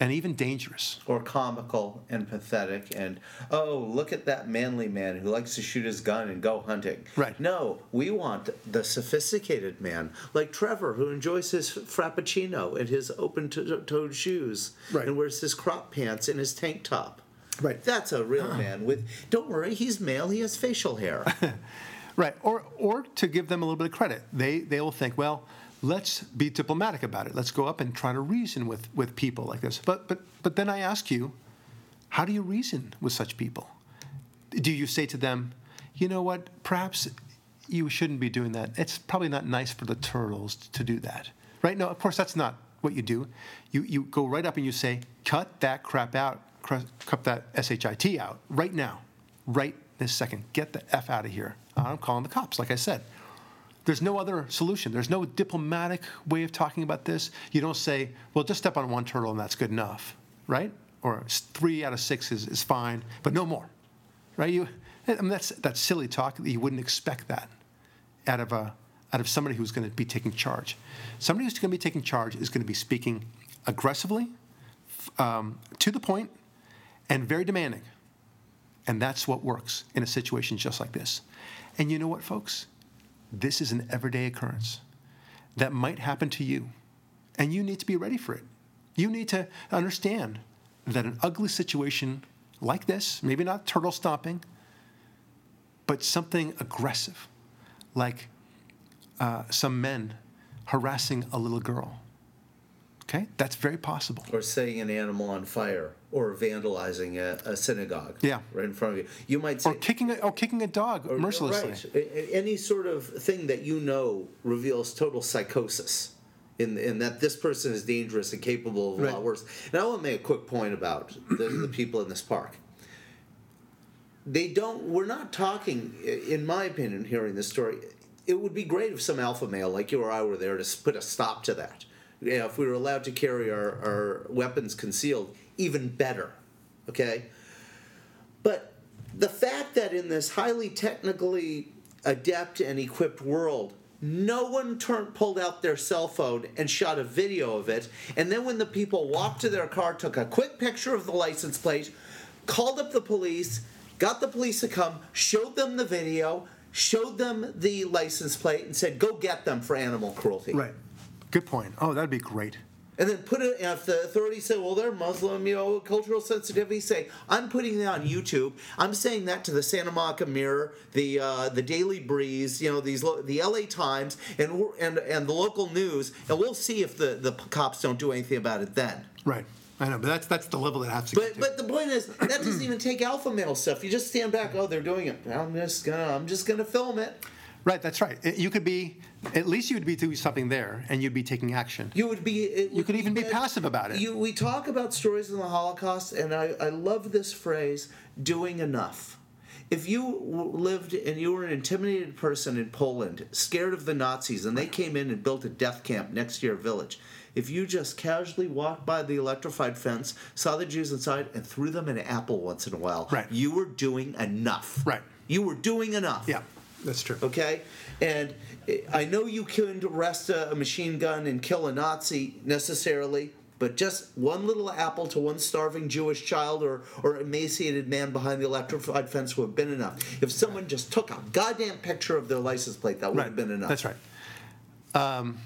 and even dangerous. or comical and pathetic and oh look at that manly man who likes to shoot his gun and go hunting Right. no we want the sophisticated man like trevor who enjoys his frappuccino and his open-toed shoes Right. and wears his crop pants and his tank top Right. that's a real man with don't worry he's male he has facial hair Right, or or to give them a little bit of credit, they they will think, well, let's be diplomatic about it. Let's go up and try to reason with with people like this. But but but then I ask you, how do you reason with such people? Do you say to them, you know what, perhaps you shouldn't be doing that. It's probably not nice for the turtles to do that, right? No, of course that's not what you do. You you go right up and you say, cut that crap out, cut that shit out right now, right this second. Get the f out of here. I'm calling the cops. Like I said, there's no other solution. There's no diplomatic way of talking about this. You don't say, well, just step on one turtle and that's good enough, right? Or three out of six is, is fine, but no more, right? You, I mean, that's, that's silly talk. You wouldn't expect that out of, a, out of somebody who's going to be taking charge. Somebody who's going to be taking charge is going to be speaking aggressively, um, to the point, and very demanding. And that's what works in a situation just like this. And you know what, folks? This is an everyday occurrence that might happen to you, and you need to be ready for it. You need to understand that an ugly situation like this, maybe not turtle stomping, but something aggressive, like uh, some men harassing a little girl. Okay, that's very possible. or setting an animal on fire or vandalizing a, a synagogue Yeah. right in front of you you might say Or kicking a, or kicking a dog or- mercilessly. right. Any sort of thing that you know reveals total psychosis in, in that this person is dangerous and capable of a Right. lot worse and i want to make a quick point about the, the people in this park they don't we're not talking in my opinion hearing this story it would be great if some alpha male like you or i were there to put a stop to that you know, if we were allowed to carry our, our weapons concealed even better okay but the fact that in this highly technically adept and equipped world, no one turned pulled out their cell phone and shot a video of it, and then when the people walked to their car, took a quick picture of the license plate, called up the police, got the police to come, showed them the video, showed them the license plate, and said, "Go get them for animal cruelty." Right. Good point. Oh, that'd be great. And then put it, if the authorities say, well, they're Muslim, you know, cultural sensitivity, say, I'm putting that on YouTube. I'm saying that to the Santa Monica Mirror, the uh, the Daily Breeze, you know, these lo- the LA Times, and and and the local news, and we'll see if the, the cops don't do anything about it then. Right. I know, but that's that's the level that has to But to. but the point is, that doesn't even take alpha male stuff. You just stand back. Oh, they're doing it. I'm just gonna I'm just gonna film it. Right. That's right. It- You could be at least you would be doing something there, and you'd be taking action. You would be. It You could even be passive about it. You, we talk about stories in the Holocaust, and I, I love this phrase doing enough. If you lived and you were an intimidated person in Poland, scared of the Nazis, and they came in and built a death camp next to your village, if you just casually walked by the electrified fence, saw the Jews inside, and threw them an apple once in a while, Right. you were doing enough. Right. You were doing enough yeah, that's true. okay? And I know you couldn't arrest a machine gun and kill a Nazi necessarily, but just one little apple to one starving Jewish child or, or emaciated man behind the electrified fence would have been enough. If someone just took a goddamn picture of their license plate, that would Right. have been enough. That's right. Um,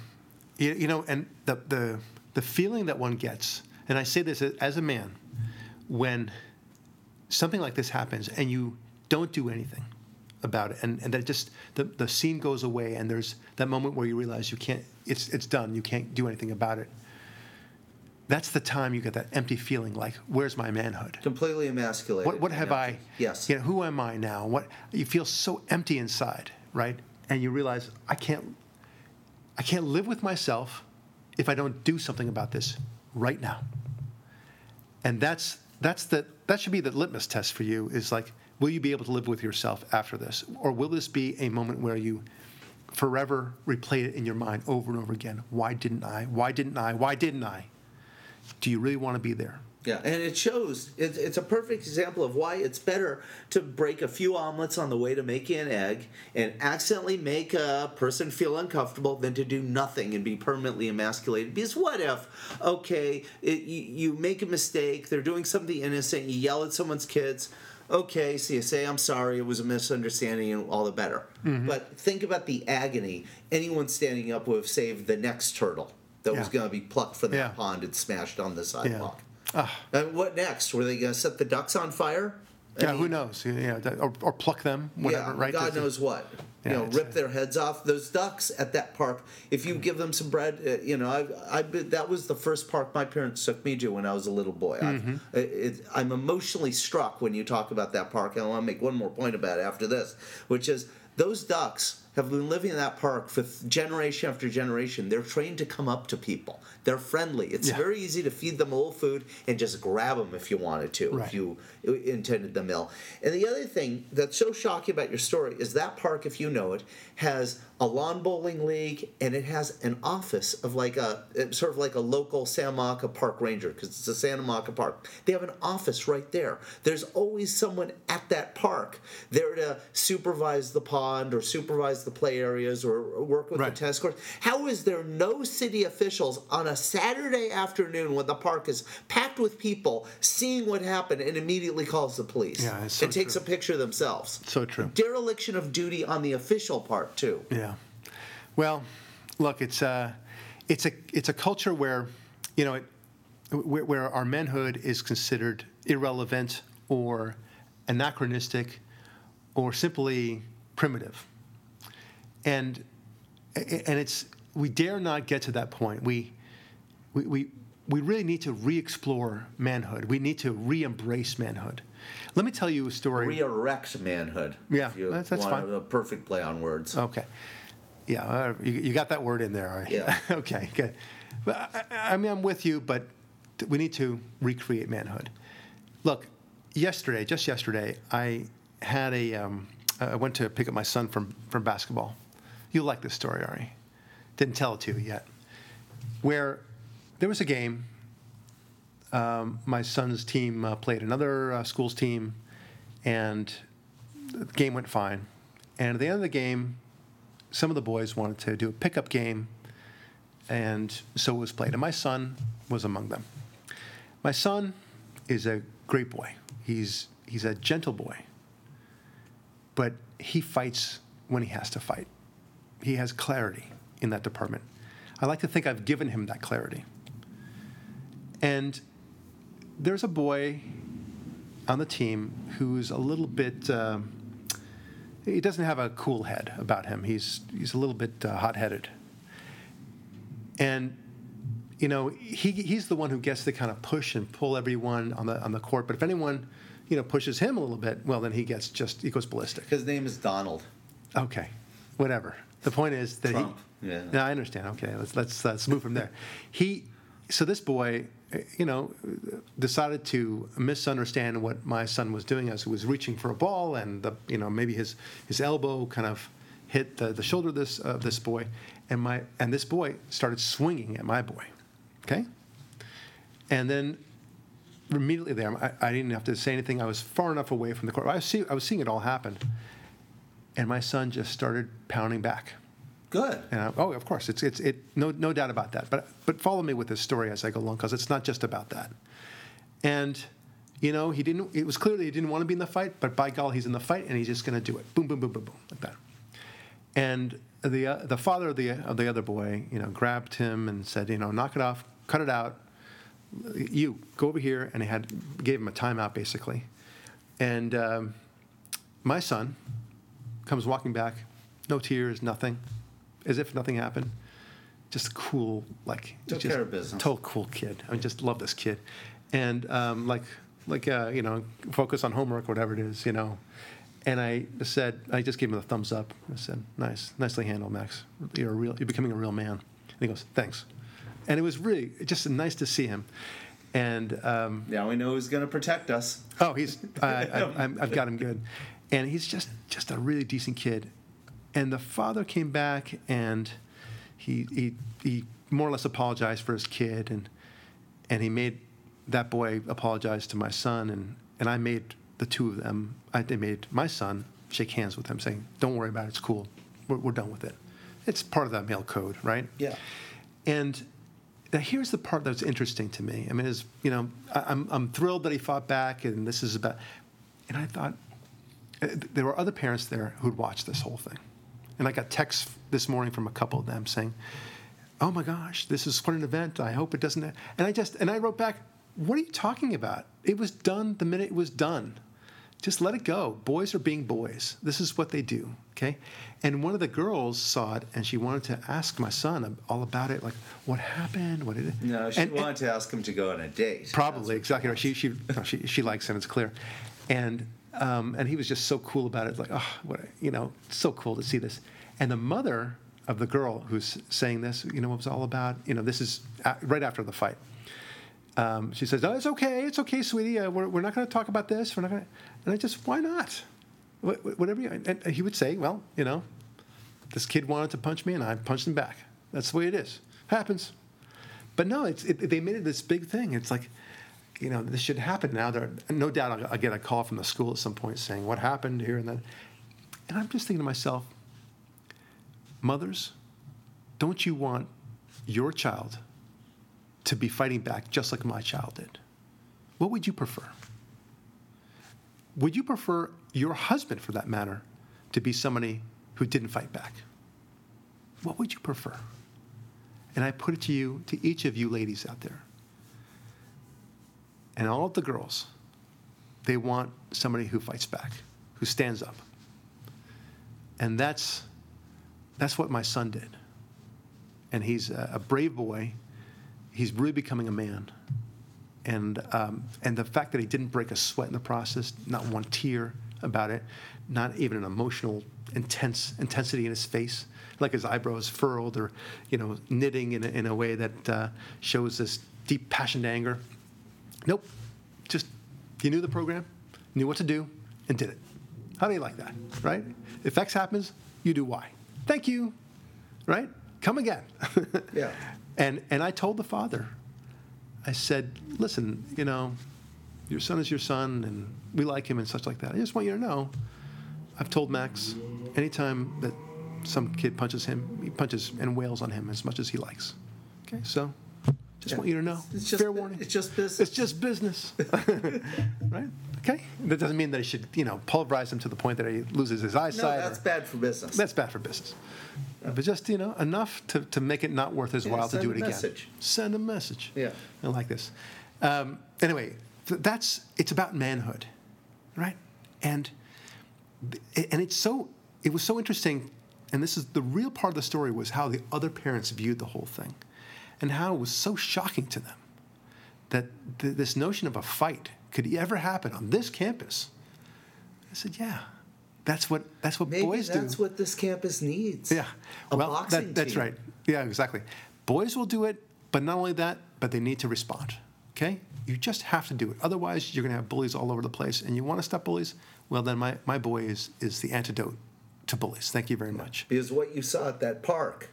you, you know, and the, the the feeling that one gets, and I say this as a man, when something like this happens and you don't do anything about it, and, and that just the, the scene goes away, and there's that moment where you realize you can't, it's it's done, you can't do anything about it. That's the time you get that empty feeling, like, where's my manhood? Completely emasculated. What, what have I? Yes. You know, who am I now? What you feel so empty inside, right? And you realize I can't. I can't live with myself if I don't do something about this right now. And that's that's the that should be the litmus test for you. Is like, will you be able to live with yourself after this, or will this be a moment where you forever replay it in your mind over and over again? Why didn't I? Why didn't I? Why didn't I? Do you really want to be there? Yeah, and it shows. It's, a perfect example of why it's better to break a few omelets on the way to making an egg and accidentally make a person feel uncomfortable than to do nothing and be permanently emasculated. Because what if, okay, it, you make a mistake, they're doing something innocent, you yell at someone's kids. Okay, so you say, I'm sorry, it was a misunderstanding, and all the better. But think about the agony anyone standing up would have saved the next turtle that was going to be plucked from that Yeah. pond and smashed on the sidewalk. Ah. And what next? Were they going to set the ducks on fire? I Yeah, mean, who knows? That- or, or pluck them, whatever, yeah, right? God knows what. Yeah, you know, rip their heads off. Those ducks at that park. If you give them some bread, uh, you know, I, I, that was the first park my parents took me to when I was a little boy. Mm-hmm. It, it, I'm emotionally struck when you talk about that park, and I want to make one more point about it after this, which is those ducks have been living in that park for generation after generation. They're trained to come up to people. They're friendly. It's Yeah. very easy to feed them little food and just grab them if you wanted to, Right. if you intended them ill. And the other thing that's so shocking about your story is that park, if you know it, has a lawn bowling league and it has an office of like a sort of like a local Santa Monica park ranger because it's a Santa Monica park. They have an office right there. There's always someone at that park there to supervise the pond or supervise the play areas or work with Right. the tennis courts. How is there no city officials on a Saturday afternoon when the park is packed with people seeing what happened and immediately calls the police Yeah, so and takes a picture themselves? So true. Dereliction of duty on the official part too. Yeah. Well, look, it's a, it's a, it's a culture where, you know, it, where, where our manhood is considered irrelevant or anachronistic or simply primitive. And, and it's, we dare not get to that point. We, we, we, we really need to re-explore manhood. We need to re-embrace manhood. Let me tell you a story. Re erects manhood. Yeah, that's- that's fine. A perfect play on words. Okay. Yeah, uh, you, you got that word in there. right? Yeah. okay, good. But I, I mean, I'm with you, but we need to recreate manhood. Look, yesterday, just yesterday, I had a. Um, I went to pick up my son from from basketball. You'll like this story, Ari. Didn't tell it to you yet. Where there was a game. Um, my son's team uh, played another uh, school's team, and the game went fine. And at the end of the game, some of the boys wanted to do a pickup game, and so it was played. And my son was among them. My son is a great boy. He's he's a gentle boy. But he fights when he has to fight. He has clarity in that department. I like to think I've given him that clarity. And there's a boy on the team who's a little bit. Um, he doesn't have a cool head about him. He's he's a little bit uh, hot-headed. And you know, he he's the one who gets to kind of push and pull everyone on the on the court. But if anyone, you know, pushes him a little bit, well, then he gets just he goes ballistic. His name is Donald. Okay, whatever. The point is that Trump, he. yeah. No, I understand. Okay, let's let's let's move from there. He, so this boy, you know, decided to misunderstand what my son was doing as he was reaching for a ball, and the you know maybe his his elbow kind of hit the, the shoulder of this of this boy, and my and this boy started swinging at my boy. Okay. And then immediately there, I, I didn't have to say anything. I was far enough away from the court. I was, see, I was seeing it all happen. And my son just started pounding back. Good. Oh, of course, it's, it's, it, no, no doubt about that. But, but follow me with this story as I go along, because it's not just about that. And, you know, he didn't, it was clear that he didn't want to be in the fight, but by golly, he's in the fight and he's just going to do it. Boom, boom, boom, boom, boom, like that. And the, uh, the father of the, of the other boy, you know, grabbed him and said, you know, knock it off, cut it out. You go over here, and he had gave him a timeout basically. And um, my son comes walking back, no tears, nothing, as if nothing happened. Just cool, like Took just care of business. Total cool kid. I mean, just love this kid, and um, like like uh, you know, focus on homework, whatever it is, you know. And I said, I just gave him a thumbs up. I said, "Nice, nicely handled, Max. You're a real, you're becoming a real man." And he goes, "Thanks." And it was really just nice to see him. And um, Now we know who's going to protect us. Oh, he's I, I, I've got him good, and he's just just a really decent kid. And the father came back and he he he more or less apologized for his kid, and and he made that boy apologize to my son, and and I made the two of them. I they made my son shake hands with him, saying, "Don't worry about it. It's cool. We're, we're done with it." It's part of that male code, right? Yeah. And now here's the part that's interesting to me. I mean, is you know, I, I'm I'm thrilled that he fought back, and this is about. And I thought uh, there were other parents there who'd watched this whole thing, and I got texts this morning from a couple of them saying, "Oh my gosh, this is quite an event. I hope it doesn't." And I just and I wrote back, "What are you talking about? It was done the minute it was done." Just let it go. Boys are being boys. This is what they do. Okay. And one of the girls saw it and she wanted to ask my son all about it. Like, what happened? What did it? No, she and, and- wanted to ask him to go on a date. Probably exactly right. She she no, she she likes him. It's clear, and um, and he was just so cool about it. Like oh, what you know, so cool to see this. And the mother of the girl who's saying this, you know, what it was all about. You know, this is right after the fight. Um, she says, "No, it's okay. It's okay, sweetie. Uh, we're, we're not going to talk about this. We're not going to." And I just, why not? Wh- Whatever. You, and he would say, "Well, you know, this kid wanted to punch me, and I punched him back. That's the way it is. Happens." But no, it's it, they made it this big thing. It's like, you know, this should happen now. There, no doubt, I'll, I'll get a call from the school at some point saying what happened here and then. And I'm just thinking to myself, mothers, don't you want your child to be fighting back just like my child did? What would you prefer? Would you prefer your husband, for that matter, to be somebody who didn't fight back? What would you prefer? And I put it to you, to each of you ladies out there, and all of the girls, they want somebody who fights back, who stands up. And that's, that's what my son did. And he's a, a brave boy. He's really becoming a man. And, um, and the fact that he didn't break a sweat in the process, not one tear about it, not even an emotional intense intensity in his face, like his eyebrows furrowed or, you know, knitting in a, in a way that uh, shows this deep passionate anger. Nope. Just you knew the program, knew what to do, and did it. How do you like that, right? If X happens, you do Y. Thank you, right? Come again. Yeah. And and I told the father, I said, listen, you know, your son is your son, and we like him and such like that. I just want you to know, I've told Max, anytime that some kid punches him, he punches and wails on him as much as he likes. Okay, so just Yeah. want you to know. It's just Fair warning. it's just business. It's just business, right? Okay. That doesn't mean that he should, you know, pulverize him to the point that he loses his No, eyesight. or- that's bad for business. that's bad for business. But just, you know, enough to, to make it not worth his Yeah, while to do a it again. Send a message. Send a message. Yeah. I like this. Um, anyway, that's, it's about manhood, right? And, and it's so, it was so interesting, and this is the real part of the story was how the other parents viewed the whole thing and how it was so shocking to them that th- this notion of a fight could ever happen on this campus. I said, yeah, that's what, that's what Maybe boys do. that's what this campus needs. Yeah. A well, boxing that, that's team. right. Yeah, exactly. Boys will do it, but not only that, but they need to respond. Okay? You just have to do it. Otherwise, you're going to have bullies all over the place. And you want to stop bullies? Well, then my, my boy is, is the antidote to bullies. Thank you very much. Because what you saw at that park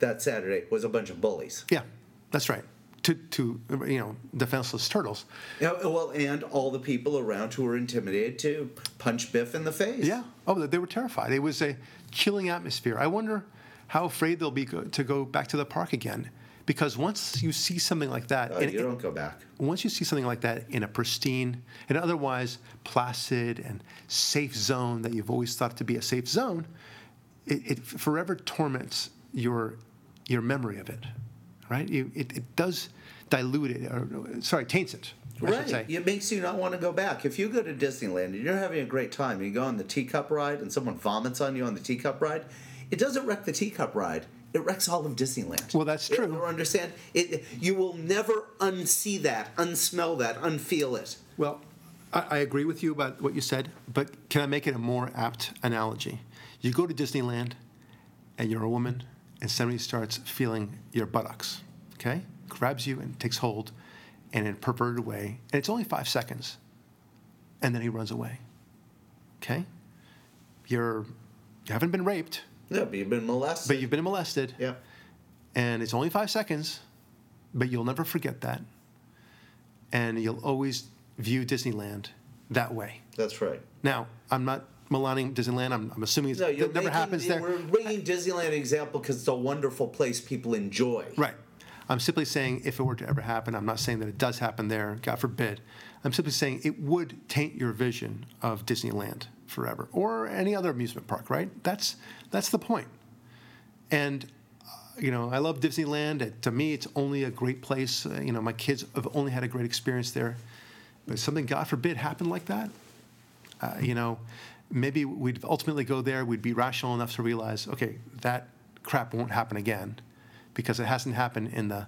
that Saturday was a bunch of bullies. Yeah, that's right. To, to you know, defenseless turtles. Yeah, well, and all the people around who were intimidated to punch Biff in the face. Yeah. Oh, they were terrified. It was a chilling atmosphere. I wonder how afraid they'll be go, to go back to the park again. Because once you see something like that, uh, Oh, and you don't go back. once you see something like that in a pristine and otherwise placid and safe zone that you've always thought to be a safe zone, it, it forever torments your your memory of it, right? You, it, it does dilute it, or sorry, taints it. I Right. say. It makes you not want to go back. If you go to Disneyland and you're having a great time and you go on the teacup ride and someone vomits on you on the teacup ride, it doesn't wreck the teacup ride. It wrecks all of Disneyland. Well, that's true. don't understand? It, you will never unsee that, unsmell that, unfeel it. Well, I, I agree with you about what you said, but can I make it a more apt analogy? You go to Disneyland, and you're a woman, and somebody starts feeling your buttocks, okay? Grabs you and takes hold, and in a perverted way, and it's only five seconds, and then he runs away, okay? You're, you haven't been raped, Yeah, but you've been molested. but you've been molested, yeah. and it's only five seconds, but you'll never forget that. And you'll always view Disneyland that way. That's right. Now, I'm not maligning Disneyland. I'm, I'm assuming it's, No, it never happens there. We're bringing Disneyland an example because it's a wonderful place people enjoy. Right. I'm simply saying if it were to ever happen, I'm not saying that it does happen there, God forbid. I'm simply saying it would taint your vision of Disneyland forever or any other amusement park, right? That's, that's the point. And, uh, you know, I love Disneyland. It, to me, it's only a great place. Uh, you know, my kids have only had a great experience there. But something, God forbid, happened like that, uh, you know, maybe we'd ultimately go there. We'd be rational enough to realize, okay, that crap won't happen again, because it hasn't happened in the,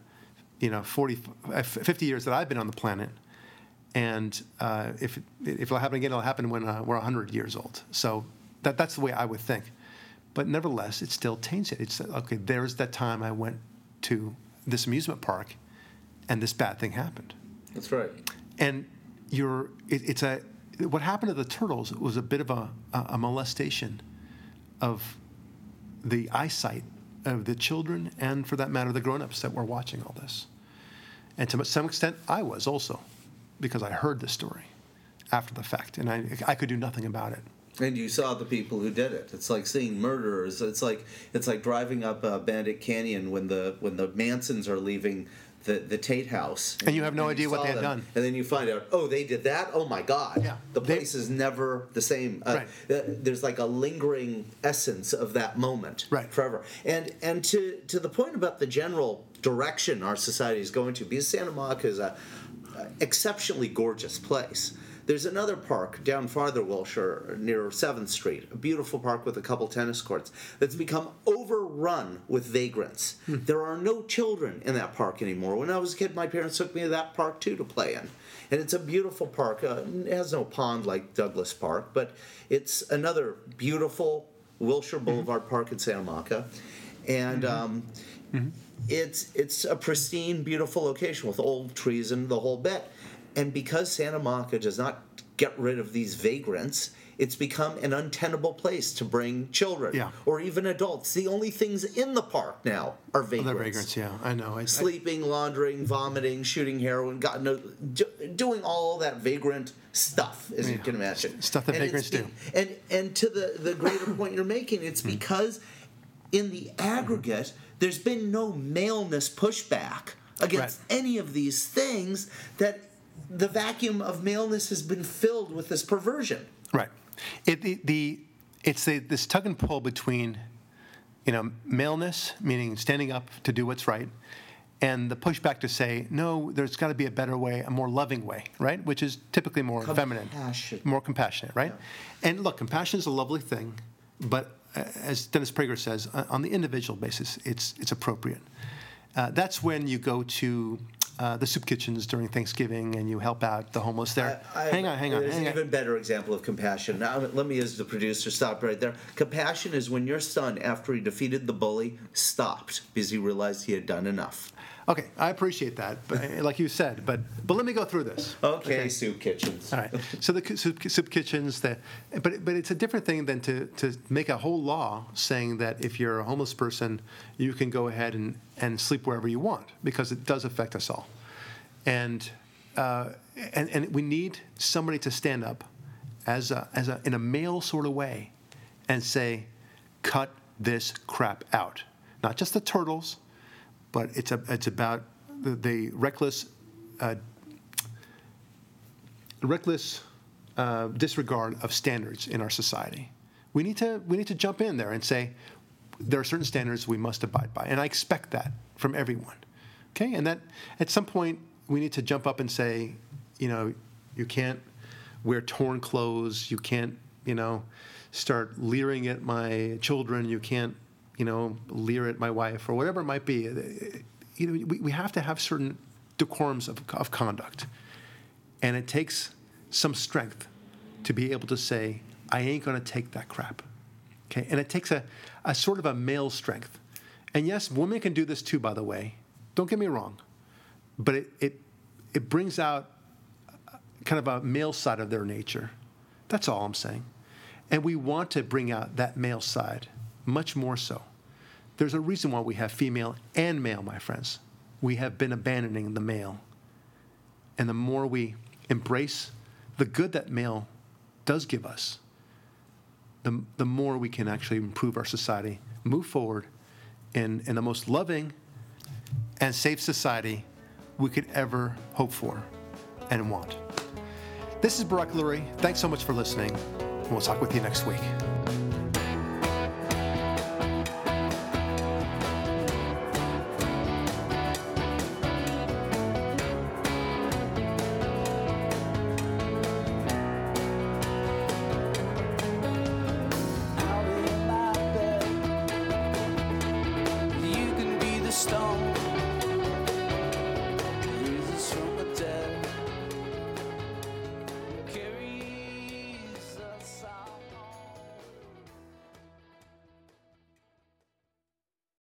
you know, 40, uh, 50 years that I've been on the planet. And uh, if it, if it'll happen again, it'll happen when uh, we're 100 years old. So that that's the way I would think. But nevertheless, it still taints it. It's okay. There's that time I went to this amusement park, and this bad thing happened That's right. and you're it, it's a what happened to the turtles was a bit of a, a, molestation of the eyesight of the children and for that matter the grown-ups that were watching all this and to some extent i was also because i heard the story after the fact and i, I could do nothing about it And you saw the people who did it. It's like seeing murderers. It's like it's like driving up uh, Benedict Canyon when the when the Mansons are leaving the, the Tate House. And you have no idea what they had them, done. And then you find out, oh, they did that. Oh my God! Yeah. the They- place is never the same. Uh, Right. There's like a lingering essence of that moment Right. forever. And and to to the point about the general direction our society is going to, because Santa Monica is a exceptionally gorgeous place. There's another park down farther Wilshire near 7th Street, a beautiful park with a couple tennis courts that's become overrun with vagrants. There are no children in that park anymore. When I was a kid, my parents took me to that park too to play in. And it's a beautiful park. Uh, it has no pond like Douglas Park, but it's another beautiful Wilshire Boulevard Park in Santa Monica. And um, it's it's a pristine, beautiful location with old trees and the whole bit. And because Santa Monica does not get rid of these vagrants, it's become an untenable place to bring children Yeah. or even adults. The only things in the park now are vagrants. Other vagrants, yeah, I know. I, I- Sleeping, laundering, vomiting, shooting heroin, God knows, do, doing all that vagrant stuff, as you can imagine. Stuff that And vagrants do. And and to the the greater point you're making, it's Hmm. because in the aggregate, there's been no maleness pushback against Right. any of these things that the vacuum of maleness has been filled with this perversion. Right. It, the, the, it's the, this tug and pull between, you know, maleness, meaning standing up to do what's right, and the pushback to say, no, there's got to be a better way, a more loving way, right? Which is typically more feminine, more compassionate, right? And look, compassion is a lovely thing, but uh, as Dennis Prager says, uh, on the individual basis, it's, it's appropriate. Uh, that's when you go to uh, the soup kitchens during Thanksgiving and you help out the homeless there. I- hang on, hang on, There's hang an on. even better example of compassion. Now, let me, as the producer, stop right there. Compassion is when your son, after he defeated the bully, stopped because he realized he had done enough. Okay, I appreciate that, but like you said, but but let me go through this. Okay, soup kitchens. All right. So the soup, soup kitchens, the, but but it's a different thing than to to make a whole law saying that if you're a homeless person, you can go ahead and and sleep wherever you want because it does affect us all, and uh, and and we need somebody to stand up as a as a in a male sort of way, and say, cut this crap out, not just the turtles, but it's a it's about the, the reckless uh, reckless uh, disregard of standards in our society. We need to we need to jump in there and say there are certain standards we must abide by, and I expect that from everyone. Okay, and that at some point we need to jump up and say, you know, you can't wear torn clothes, you can't, you know, start leering at my children, you can't, you know, leer at my wife or whatever it might be. Uh, you know, we, we have to have certain decorums of, of conduct. And it takes some strength to be able to say, I ain't going to take that crap. Okay? And it takes a, a sort of a male strength. And yes, women can do this too, by the way. Don't get me wrong. But it, it, it brings out kind of a male side of their nature. That's all I'm saying. And we want to bring out that male side much more so. There's a reason why we have female and male, my friends. We have been abandoning the male. And the more we embrace the good that male does give us, the, the more we can actually improve our society, move forward in, in the most loving and safe society we could ever hope for and want. This is Barak Lurie. Thanks so much for listening. and We'll talk with you next week.